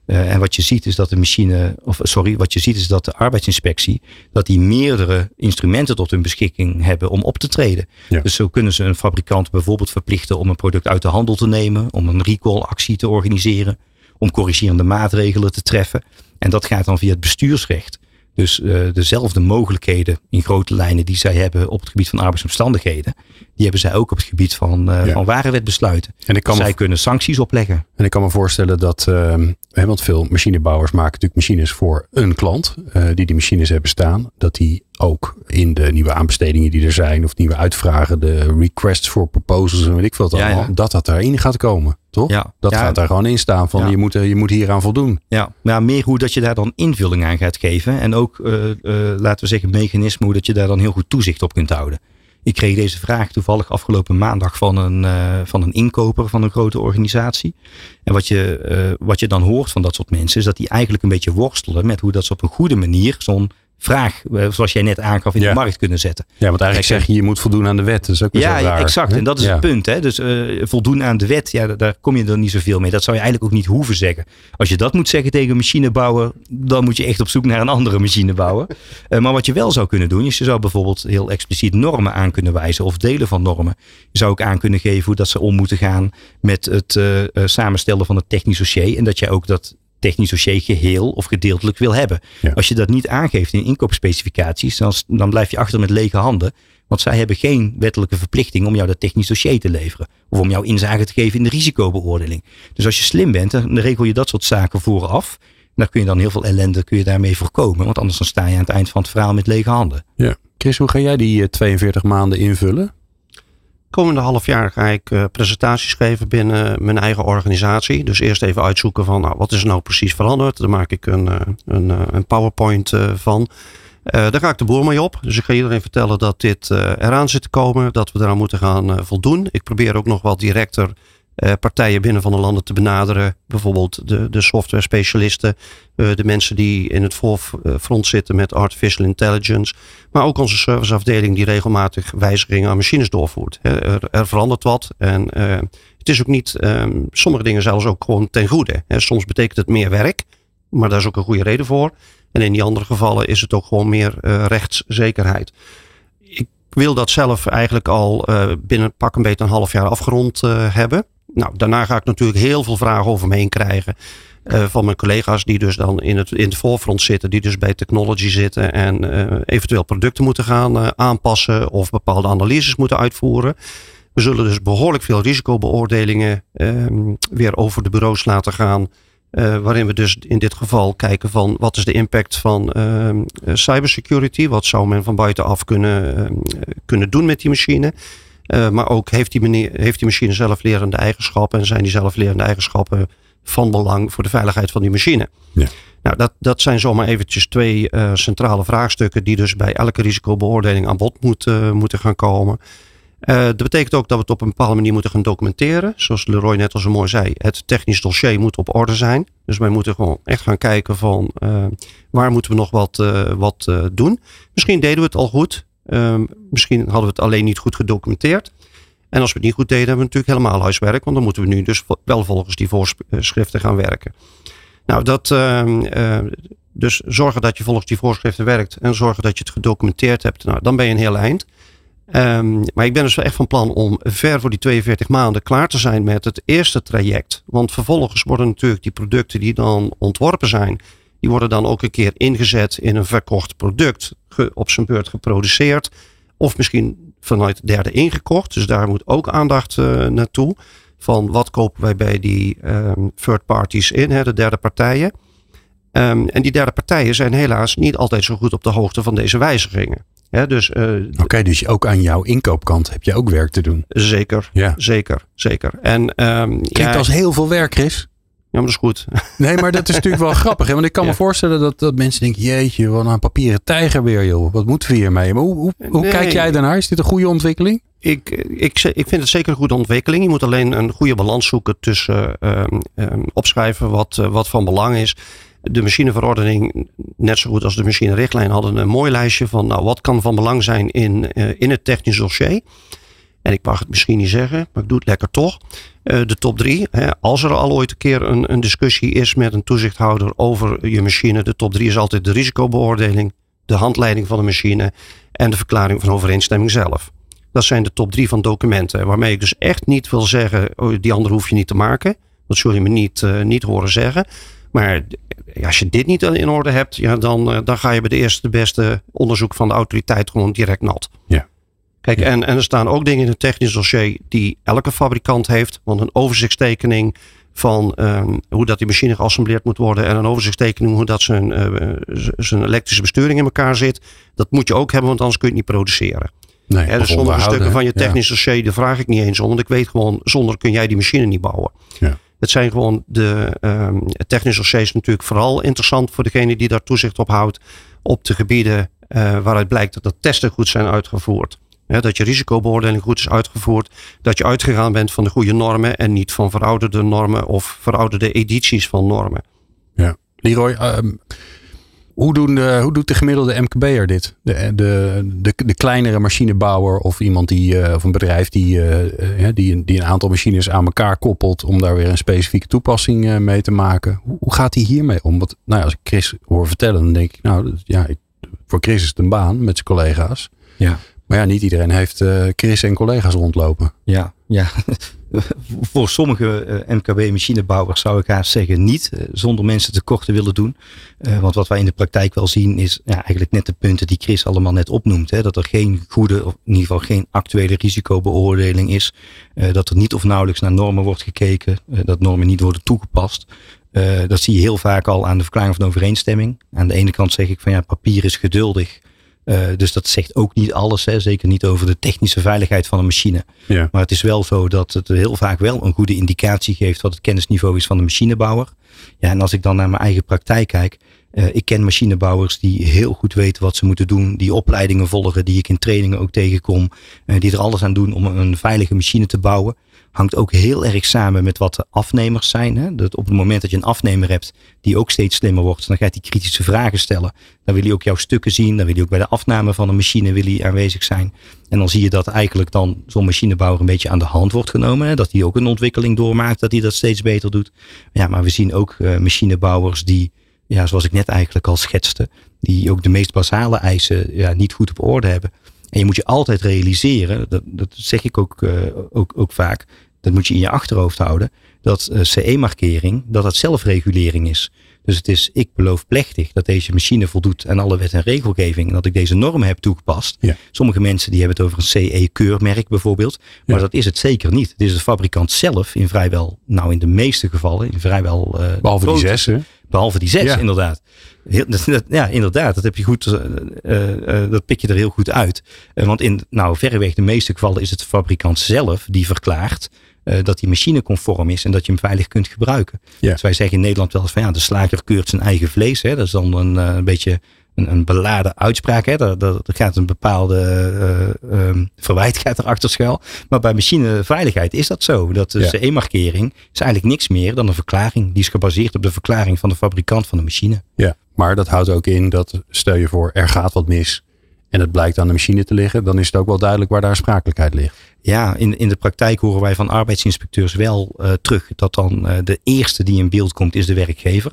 Uh, en wat je ziet is dat de machine, of sorry, wat je ziet is dat de arbeidsinspectie, dat die meerdere instrumenten tot hun beschikking hebben om op te treden. Ja. Dus zo kunnen ze een fabrikant bijvoorbeeld verplichten om een product uit de handel te nemen, om een recall actie te organiseren, om corrigerende maatregelen te treffen. En dat gaat dan via het bestuursrecht. Dus uh, dezelfde mogelijkheden in grote lijnen die zij hebben op het gebied van arbeidsomstandigheden, die hebben zij ook op het gebied van, uh, ja. van warenwetbesluiten. En ik kan zij me, kunnen sancties opleggen. En ik kan me voorstellen dat, uh, want veel machinebouwers maken natuurlijk machines voor een klant, die die machines hebben staan, dat die ook in de nieuwe aanbestedingen die er zijn, of nieuwe uitvragen, de requests voor proposals en weet ik veel wat allemaal, ja, dat dat daarin gaat komen. Toch? Ja, dat gaat daar gewoon in staan van je, moet, je moet hier aan voldoen. Ja, maar meer hoe dat je daar dan invulling aan gaat geven. En ook, uh, uh, laten we zeggen, mechanisme hoe dat je daar dan heel goed toezicht op kunt houden. Ik kreeg deze vraag toevallig afgelopen maandag van een, uh, van een inkoper van een grote organisatie. En wat je, wat je dan hoort van dat soort mensen is dat die eigenlijk een beetje worstelen met hoe dat ze op een goede manier zo'n vraag, zoals jij net aangaf, in ja. de markt kunnen zetten. Ja, want eigenlijk zeg je, je moet voldoen aan de wet. Dat is ook ja, raar, exact. Hè? En dat is ja. het punt. Hè? Dus uh, voldoen aan de wet, ja, daar kom je er niet zoveel mee. Dat zou je eigenlijk ook niet hoeven zeggen. Als je dat moet zeggen tegen een machinebouwer, dan moet je echt op zoek naar een andere machinebouwer. uh, <laughs> maar wat je wel zou kunnen doen, is je zou bijvoorbeeld heel expliciet normen aan kunnen wijzen, of delen van normen. Je zou ook aan kunnen geven hoe dat ze om moeten gaan met het uh, samenstellen van het technisch dossier. En dat jij ook dat technisch dossier geheel of gedeeltelijk wil hebben. Ja. Als je dat niet aangeeft in inkoopspecificaties, dan, dan blijf je achter met lege handen. Want zij hebben geen wettelijke verplichting om jou dat technisch dossier te leveren. Of om jou inzage te geven in de risicobeoordeling. Dus als je slim bent, dan regel je dat soort zaken vooraf. Dan kun je dan heel veel ellende kun je daarmee voorkomen. Want anders dan sta je aan het eind van het verhaal met lege handen. Ja. Chris, hoe ga jij die eh, 42 maanden invullen? Komende half jaar ga ik eh, presentaties geven binnen mijn eigen organisatie. Dus eerst even uitzoeken van nou, wat is er nou precies veranderd. Daar maak ik een, eh, een, eh, een PowerPoint van. Daar ga ik de boer mee op. Dus ik ga iedereen vertellen dat dit eraan zit te komen. Dat we eraan moeten gaan voldoen. Ik probeer ook nog wat directer partijen binnen van de landen te benaderen. Bijvoorbeeld de, de software specialisten. eh, de mensen die in het voorfront zitten met artificial intelligence. Maar ook onze serviceafdeling die regelmatig wijzigingen aan machines doorvoert. Er, er verandert wat. En eh, het is ook niet, ehm, sommige dingen zelfs ook gewoon ten goede. Soms betekent het meer werk. Maar daar is ook een goede reden voor. En in die andere gevallen is het ook gewoon meer eh, rechtszekerheid. Ik wil dat zelf eigenlijk al eh, binnen pak een beetje een half jaar afgerond eh, hebben. Nou, daarna ga ik natuurlijk heel veel vragen over me heen krijgen. eh, van mijn collega's die dus dan in het, in het voorfront zitten. Die dus bij technology zitten. En eh, eventueel producten moeten gaan eh, aanpassen. Of bepaalde analyses moeten uitvoeren. We zullen dus behoorlijk veel risicobeoordelingen ehm, weer over de bureaus laten gaan. Waarin we dus in dit geval kijken van wat is de impact van ehm, eh, cybersecurity. Wat zou men van buitenaf kunnen, ehm, kunnen doen met die machine. Eh, maar ook heeft die, meneer, heeft die machine zelflerende eigenschappen. En zijn die zelflerende eigenschappen van belang voor de veiligheid van die machine. Ja. Nou, dat, dat zijn zomaar eventjes twee eh, centrale vraagstukken die dus bij elke risicobeoordeling aan bod moeten, moeten gaan komen. Eh, dat betekent ook dat we het op een bepaalde manier moeten gaan documenteren. Zoals Leroy net al zo mooi zei, het technisch dossier moet op orde zijn. Dus wij moeten gewoon echt gaan kijken van eh, waar moeten we nog wat, eh, wat eh, doen. Misschien deden we het al goed. Ehm, misschien hadden we het alleen niet goed gedocumenteerd. En als we het niet goed deden, hebben we natuurlijk helemaal huiswerk. Want dan moeten we nu dus wel volgens die voorschriften gaan werken. Nou, dat, ehm, eh, dus zorgen dat je volgens die voorschriften werkt. En zorgen dat je het gedocumenteerd hebt. Nou, dan ben je een heel eind. Ehm, maar ik ben dus echt van plan om ver voor die 42 maanden klaar te zijn met het eerste traject. Want vervolgens worden natuurlijk die producten die dan ontworpen zijn, die worden dan ook een keer ingezet in een verkocht product, op zijn beurt geproduceerd. Of misschien vanuit derde ingekocht. Dus daar moet ook aandacht eh, naartoe. Van wat kopen wij bij die ehm, third parties in, hè, de derde partijen. Ehm, en die derde partijen zijn helaas niet altijd zo goed op de hoogte van deze wijzigingen. Hè, dus eh, Oké, dus ook aan jouw inkoopkant heb je ook werk te doen. zeker, Ja. zeker, zeker. En ehm Klinkt ja, als heel veel werk, Chris. Ja, maar dat is goed. Nee, maar dat is natuurlijk wel <laughs> grappig. Hè? Want ik kan me voorstellen dat, dat mensen denken... Jeetje, wat een papieren tijger weer, joh. Wat moeten we hiermee? Maar hoe, hoe, hoe Nee. kijk jij daarnaar? Is dit een goede ontwikkeling? Ik, ik, ik vind het zeker een goede ontwikkeling. Je moet alleen een goede balans zoeken tussen ehm, ehm, opschrijven wat, eh, wat van belang is. De machineverordening, net zo goed als de machinerichtlijn, hadden een mooi lijstje van nou, wat kan van belang zijn in, eh, in het technisch dossier. En ik mag het misschien niet zeggen, maar ik doe het lekker toch. Eh, de top drie. Hè, als er al ooit een keer een, een discussie is met een toezichthouder over je machine. De top drie is altijd de risicobeoordeling, de handleiding van de machine en de verklaring van overeenstemming zelf. Dat zijn de top drie van documenten. Waarmee ik dus echt niet wil zeggen, oh, die andere hoef je niet te maken. Dat zul je me niet, eh, niet horen zeggen. Maar ja, als je dit niet in orde hebt, ja, dan, eh, dan ga je bij de eerste de beste onderzoek van de autoriteit gewoon direct nat. Ja. Kijk, en, en er staan ook dingen in het technisch dossier die elke fabrikant heeft. Want een overzichtstekening van ehm, hoe dat die machine geassembleerd moet worden. En een overzichtstekening hoe dat zijn, eh, zijn elektrische besturing in elkaar zit. Dat moet je ook hebben, want anders kun je het niet produceren. Nee, dus sommige stukken van je? Ja. technisch dossier, daar vraag ik niet eens om. Want ik weet gewoon, zonder kun jij die machine niet bouwen. Ja. Het zijn gewoon de ehm het technisch dossier is natuurlijk vooral interessant voor degene die daar toezicht op houdt. Op de gebieden eh, waaruit blijkt dat de testen goed zijn uitgevoerd. Hè, dat je risicobeoordeling goed is uitgevoerd. Dat je uitgegaan bent van de goede normen en niet van verouderde normen of verouderde edities van normen. Leroy, ehm, hoe, doen de, hoe doet de gemiddelde MKB'er dit? De, de, de, de kleinere machinebouwer of iemand die, eh, of een bedrijf die, eh, eh, die, een- die een aantal machines aan elkaar koppelt om daar weer een specifieke toepassing eh, mee te maken. Hoe, hoe gaat hij hiermee om? Want nou ja, als ik Chris hoor vertellen, dan denk ik, nou ja, ik, voor Chris is het een baan met zijn collega's. Ja. Maar ja, niet iedereen heeft uh, Chris en collega's rondlopen. Ja, ja. <laughs> voor sommige uh, MKB-machinebouwers zou ik haast zeggen niet, uh, zonder mensen tekort te willen doen. Want wat wij in de praktijk wel zien is ja, eigenlijk net de punten die Chris allemaal net opnoemt. Hè, dat er geen goede, of in ieder geval geen actuele risicobeoordeling is. dat er niet of nauwelijks naar normen wordt gekeken. dat normen niet worden toegepast. dat zie je heel vaak al aan de verklaring van overeenstemming. Aan de ene kant zeg ik van ja, papier is geduldig. Uh, dus dat zegt ook niet alles, hè? zeker niet over de technische veiligheid van een machine. Ja. Maar het is wel zo dat het heel vaak wel een goede indicatie geeft wat het kennisniveau is van de machinebouwer. Ja, en als ik dan naar mijn eigen praktijk kijk, uh, ik ken machinebouwers die heel goed weten wat ze moeten doen, die opleidingen volgen, die ik in trainingen ook tegenkom, uh, die er alles aan doen om een veilige machine te bouwen hangt ook heel erg samen met wat de afnemers zijn. Hè? Dat op het moment dat je een afnemer hebt die ook steeds slimmer wordt, dan gaat hij kritische vragen stellen. Dan wil hij ook jouw stukken zien, dan wil hij ook bij de afname van een machine wil aanwezig zijn. En dan zie je dat eigenlijk dan zo'n machinebouwer een beetje aan de hand wordt genomen. Dat hij ook een ontwikkeling doormaakt, dat hij dat steeds beter doet. Ja, maar we zien ook uh, machinebouwers die, ja, zoals ik net eigenlijk al schetste, die ook de meest basale eisen ja, niet goed op orde hebben. En je moet je altijd realiseren, dat, dat zeg ik ook, uh, ook, ook vaak, dat moet je in je achterhoofd houden, dat uh, CE-markering, dat dat zelfregulering is. Dus het is, ik beloof plechtig dat deze machine voldoet aan alle wet en regelgeving. En dat ik deze normen heb toegepast. Ja. Sommige mensen die hebben het over een CE-keurmerk bijvoorbeeld. Maar Ja. dat is het zeker niet. Het is de fabrikant zelf in vrijwel, nou in de meeste gevallen, in vrijwel... Uh, Behalve die zes, hè? Behalve die zes, Ja. inderdaad. Heel, dat, dat- ja, inderdaad. Dat heb je goed, uh, uh, dat pik je er heel goed uit. Uh, want in, nou, verreweg de meeste gevallen is het de fabrikant zelf die verklaart dat die machine conform is en dat je hem veilig kunt gebruiken. Ja. Dus wij zeggen in Nederland wel eens van ja, de slager keurt zijn eigen vlees. Hè. Dat is dan een, een beetje een, een beladen uitspraak. Hè. Daar, daar gaat een bepaalde uh, um, verwijt gaat erachter schuil. Maar bij machineveiligheid is dat zo. Dat de Ja. CE-markering is eigenlijk niks meer dan een verklaring. Die is gebaseerd op de verklaring van de fabrikant van de machine. Ja, maar dat houdt ook in dat stel je voor er gaat wat mis en het blijkt aan de machine te liggen, dan is het ook wel duidelijk waar de aansprakelijkheid ligt. Ja, in, in de praktijk horen wij van arbeidsinspecteurs wel uh, terug dat dan uh, de eerste die in beeld komt is de werkgever.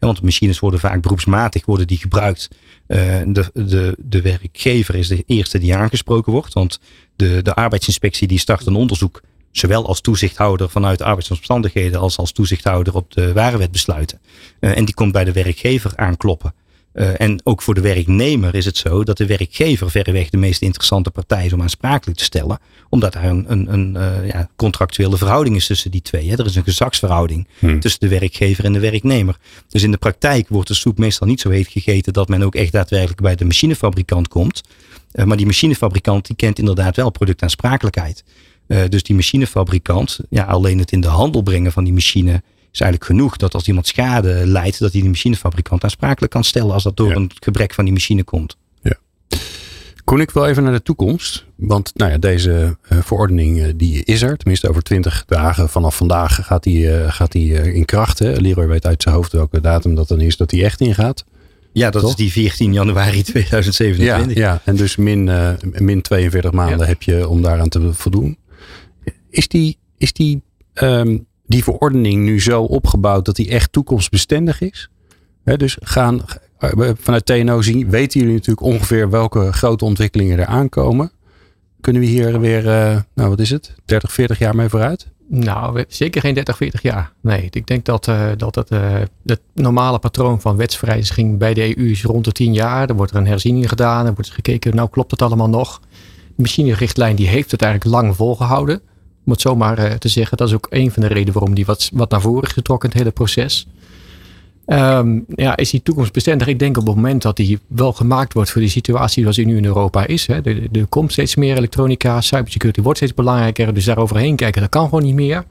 Want machines worden vaak beroepsmatig worden die gebruikt. Uh, de, de, de werkgever is de eerste die aangesproken wordt. Want de, de arbeidsinspectie die start een onderzoek. Zowel als toezichthouder vanuit arbeidsomstandigheden als als toezichthouder op de warenwetbesluiten. Uh, en die komt bij de werkgever aankloppen. Uh, en ook voor de werknemer is het zo dat de werkgever verreweg de meest interessante partij is om aansprakelijk te stellen. Omdat er een, een, een uh, ja, contractuele verhouding is tussen die twee. Hè. Er is een gezagsverhouding Hmm. tussen de werkgever en de werknemer. Dus in de praktijk wordt de soep meestal niet zo heet gegeten dat men ook echt daadwerkelijk bij de machinefabrikant komt. Uh, maar die machinefabrikant die kent inderdaad wel productaansprakelijkheid. Dus die machinefabrikant, ja, alleen het in de handel brengen van die machine is eigenlijk genoeg dat als iemand schade leidt, dat hij de machinefabrikant aansprakelijk kan stellen als dat door Ja. een gebrek van die machine komt. Kon ik wel even naar de toekomst? Want nou ja, deze uh, verordening uh, die is er. Tenminste over 20 dagen vanaf vandaag gaat die, uh, gaat die in kracht. Hè? Leroy weet uit zijn hoofd welke datum dat dan is dat die echt ingaat. Ja, dat Toch? is die 14 januari 2027. Ja, ja, en dus min, min 42 maanden Ja. heb je om daaraan te voldoen. Is die, is die, um, die verordening nu zo opgebouwd dat die echt toekomstbestendig is? Dus gaan uh, vanuit TNO zien, weten jullie natuurlijk ongeveer welke grote ontwikkelingen er aankomen. Kunnen we hier weer, uh, nou wat is het, 30, 40 jaar mee vooruit? Nou, zeker geen 30, 40 jaar. Nee, ik denk dat, eh, dat het, eh, het normale patroon van wetswijziging bij de EU is rond de 10 jaar. Er wordt er een herziening gedaan. Er wordt gekeken, nou klopt het allemaal nog? De machinerichtlijn die heeft het eigenlijk lang volgehouden. Om het zomaar eh, te zeggen. Dat is ook een van de redenen waarom die wat, naar voren is getrokken, het hele proces. Ehm, ja, is die toekomstbestendig? Ik denk op het moment dat die wel gemaakt wordt voor de situatie zoals die nu in Europa is. Hè. Er, komt steeds meer elektronica, cybersecurity wordt steeds belangrijker. Dus daaroverheen kijken, dat kan gewoon niet meer.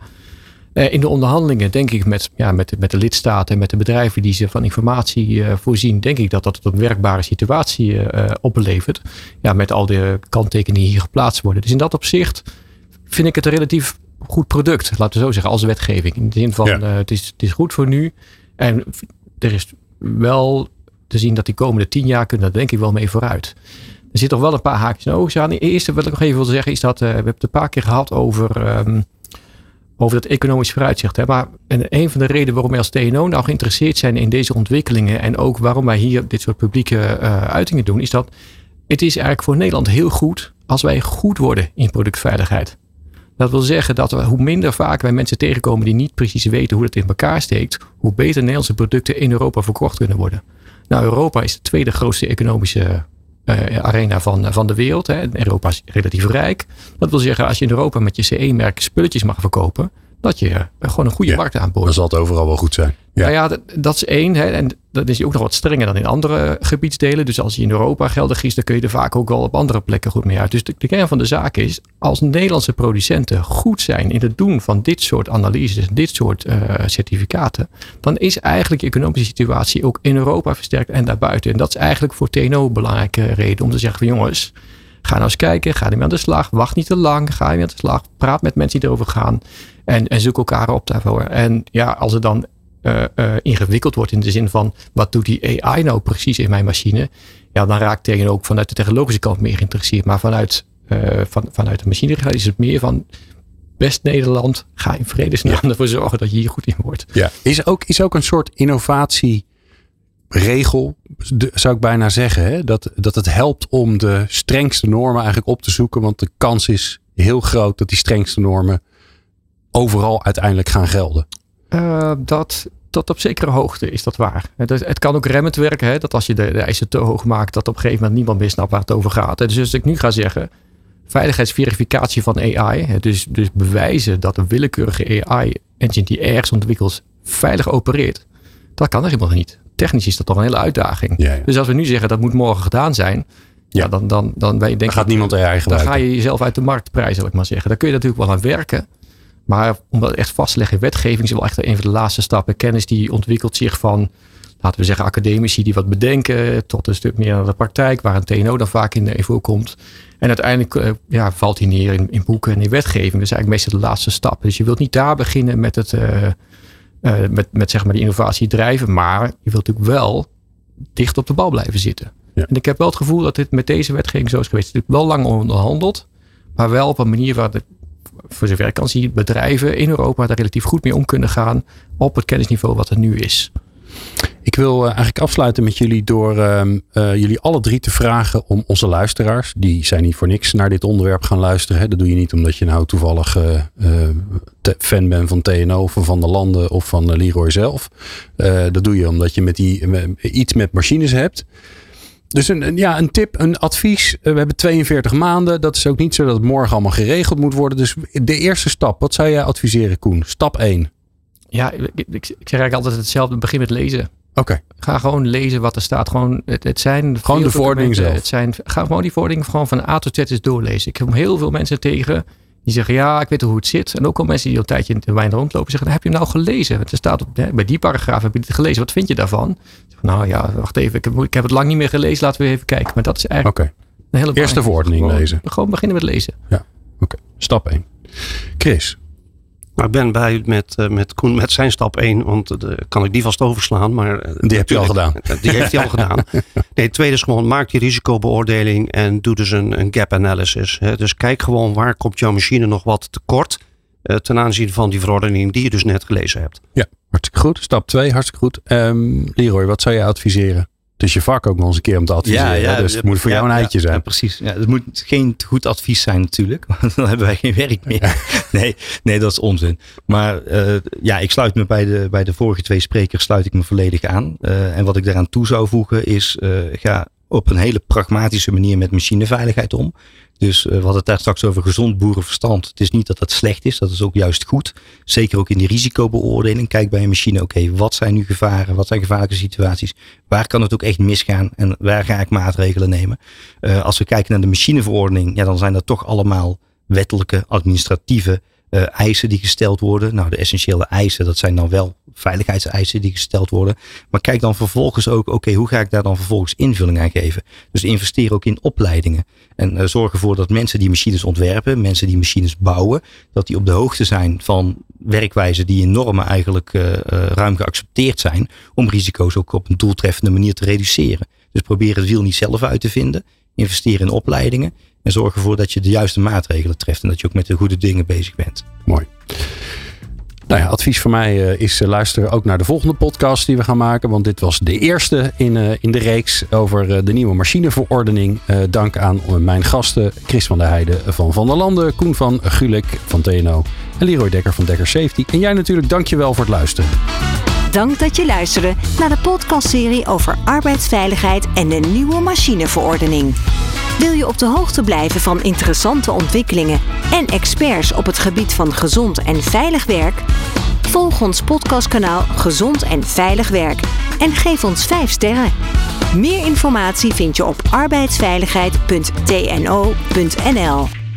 Eh, in de onderhandelingen denk ik met, ja, met, met de lidstaten en met de bedrijven die ze van informatie eh, voorzien, denk ik dat dat een werkbare situatie oplevert. Ja, met al de kanttekeningen die hier geplaatst worden. Dus in dat opzicht vind ik het een relatief goed product, laten we zo zeggen, als wetgeving. In de zin van, Ja. eh, het, is, het is goed voor nu. En er is wel te zien dat die komende tien jaar kunnen daar denk ik wel mee vooruit. Er zitten toch wel een paar haakjes en oogjes aan. De eerste wat ik nog even wil zeggen is dat, uh, we hebben het een paar keer gehad over, um, over dat economisch vooruitzicht. Hè. Maar en een van de redenen waarom wij als TNO nou geïnteresseerd zijn in deze ontwikkelingen en ook waarom wij hier dit soort publieke uh, uitingen doen, is dat het is eigenlijk voor Nederland heel goed als wij goed worden in productveiligheid. Dat wil zeggen dat we, hoe minder vaak wij mensen tegenkomen die niet precies weten hoe het in elkaar steekt, hoe beter Nederlandse producten in Europa verkocht kunnen worden. Nou, Europa is de tweede grootste economische uh, arena van, van de wereld. Hè. Europa is relatief rijk. Dat wil zeggen, als je in Europa met je CE-merk spulletjes mag verkopen, dat je eh, gewoon een goede markt aanboort. Dan zal het overal wel goed zijn. Ja, nou ja dat, dat, is één. Hè, en dat is ook nog wat strenger dan in andere gebiedsdelen. Dus als je in Europa geldig is, dan kun je er vaak ook wel op andere plekken goed mee uit. Dus de, kern van de zaak is, als Nederlandse producenten goed zijn in het doen van dit soort analyses, dit soort uh, certificaten, dan is eigenlijk je economische situatie ook in Europa versterkt en daarbuiten. En dat is eigenlijk voor TNO een belangrijke reden om te zeggen van jongens, Ga nou eens kijken, ga ermee aan de slag. Wacht niet te lang, ga ermee aan de slag. Praat met mensen die erover gaan. En, en zoek elkaar op daarvoor. En ja, als het dan uh, uh, ingewikkeld wordt in de zin van wat doet die AI nou precies in mijn machine? Ja, dan raakt tegen ook vanuit de technologische kant meer geïnteresseerd. Maar vanuit, uh, van, vanuit de machine is het meer van best Nederland, ga in vredesnaam ja. ervoor zorgen dat je hier goed in wordt. Ja. Is, ook, is ook een soort innovatie regel, zou ik bijna zeggen. Hè? Dat, dat het helpt om de strengste normen eigenlijk op te zoeken. Want de kans is heel groot dat die strengste normen overal uiteindelijk gaan gelden. Uh, dat tot op zekere hoogte is dat waar. Het, het kan ook remmend werken. Hè? Dat als je de, de, eisen te hoog maakt, dat op een gegeven moment niemand meer snapt waar het over gaat. Dus als ik nu ga zeggen, veiligheidsverificatie van AI. Dus, dus bewijzen dat een willekeurige AI-engine die ergens ontwikkeld veilig opereert. Dat kan er helemaal niet technisch is dat toch een hele uitdaging. Dus als we nu zeggen dat moet morgen gedaan zijn. Ja, dan, dan, dan ben je denk gaat niemand er eigen Dan ga je jezelf uit de markt prijzen, zal ik maar zeggen. Daar kun je natuurlijk wel aan werken. Maar om dat echt vast te leggen in wetgeving is wel echt een van de laatste stappen. Kennis die ontwikkelt zich van, laten we zeggen, academici die wat bedenken. Tot een stuk meer naar de praktijk, waar een TNO dan vaak in de komt. En uiteindelijk uh, ja, valt hij neer in, in, boeken en in wetgeving. Dat is eigenlijk meestal de laatste stap. Dus je wilt niet daar beginnen met het. Uh, uh, met, met zeg maar die innovatie drijven. Maar je wilt natuurlijk wel dicht op de bal blijven zitten. Ja. En ik heb wel het gevoel dat dit met deze wetgeving zo is geweest. Het is natuurlijk wel lang onderhandeld. Maar wel op een manier waar de, voor zover ik kan zien, bedrijven in Europa daar relatief goed mee om kunnen gaan. Op het kennisniveau wat er nu is. Ik wil uh, eigenlijk afsluiten met jullie door uh, uh, jullie alle drie te vragen om onze luisteraars, die zijn niet voor niks naar dit onderwerp gaan luisteren. Hè. Dat doe je niet omdat je nou toevallig uh, fan bent van TNO of van de landen of van Leroy zelf. dat doe je omdat je met die, iets met machines hebt. Dus een, ja, een tip, een advies. We hebben 42 maanden. Dat is ook niet zo dat het morgen allemaal geregeld moet worden. Dus de eerste stap, wat zou jij adviseren, Koen? Stap 1. Ja, ik, ik, ik zeg eigenlijk altijd hetzelfde. Begin met lezen. Oké. Ga gewoon lezen wat er staat. Gewoon, het, het zijn gewoon de verordening zelf. Het zijn, ga gewoon die verordening gewoon van A tot Z eens doorlezen. Ik heb heel veel mensen tegen die zeggen ja, ik weet hoe het zit. En ook al mensen die al een tijdje in de wijn rondlopen zeggen, heb je hem nou gelezen? Er staat op, bij die paragraaf heb je het gelezen. Wat vind je daarvan? Nou ja, wacht even. Ik heb, ik heb het lang niet meer gelezen. Laten we even kijken. Maar dat is eigenlijk okay. een hele Eerste verordening lezen. Gewoon beginnen met lezen. Ja, oké. Stap 1. Chris, nou, ik ben bij met, uh, met Koen met zijn stap 1, want uh, kan ik die vast overslaan. Maar, uh, die heb je al gedaan. Die heeft hij al gedaan. <laughs> Nee, het tweede is gewoon maak die risicobeoordeling en doe dus een, een gap analysis. Hè. Dus kijk gewoon waar komt jouw machine nog wat tekort ten aanzien van die verordening die je dus net gelezen hebt. Ja, hartstikke goed. Stap 2, hartstikke goed. Um, Leroy, wat zou je adviseren? Is je vak ook nog eens een keer om te adviseren. Ja, ja, dus het moet voor jou een eitje zijn. precies. Ja, het moet geen goed advies zijn natuurlijk. <laughs> Want dan hebben wij geen werk meer. <laughs> Nee, nee dat is onzin. Maar uh, ja, ik sluit me bij de, bij de vorige twee sprekers sluit ik me volledig aan. Uh, en wat ik daaraan toe zou voegen is, uh, ga op een hele pragmatische manier met machineveiligheid om. Dus uh, we hadden het daar straks over gezond boerenverstand. Het is niet dat dat slecht is, dat is ook juist goed. Zeker ook in die risicobeoordeling. Kijk bij een machine, oké, wat zijn nu gevaren? Wat zijn gevaarlijke situaties? Waar kan het ook echt misgaan? En waar ga ik maatregelen nemen? Uh, als we kijken naar de machineverordening, ja, dan zijn dat toch allemaal wettelijke, administratieve uh, eisen die gesteld worden. Nou, de essentiële eisen, dat zijn dan wel veiligheidseisen die gesteld worden. Maar kijk dan vervolgens ook, oké, hoe ga ik daar dan vervolgens invulling aan geven? Dus investeer ook in opleidingen. En uh, zorg ervoor dat mensen die machines ontwerpen, mensen die machines bouwen, dat die op de hoogte zijn van werkwijzen die in normen eigenlijk uh, ruim geaccepteerd zijn, om risico's ook op een doeltreffende manier te reduceren. Dus probeer het wiel niet zelf uit te vinden. Investeer in opleidingen. En zorg ervoor dat je de juiste maatregelen treft. En dat je ook met de goede dingen bezig bent. Mooi. Nou ja, advies van mij uh, is uh, luisteren ook naar de volgende podcast die we gaan maken. Want dit was de eerste in, uh, in de reeks over de nieuwe machineverordening. dank aan mijn gasten Chris van der Heijden van Van der Landen, Koen van Gulik van TNO en Leroy Dekker van Dekker Safety. En jij natuurlijk, dankjewel voor het luisteren. Dank dat je luisterde naar de podcastserie over arbeidsveiligheid en de nieuwe machineverordening. Wil je op de hoogte blijven van interessante ontwikkelingen en experts op het gebied van gezond en veilig werk? Volg ons podcastkanaal Gezond en Veilig Werk en geef ons 5 sterren. Meer informatie vind je op arbeidsveiligheid.tno.nl.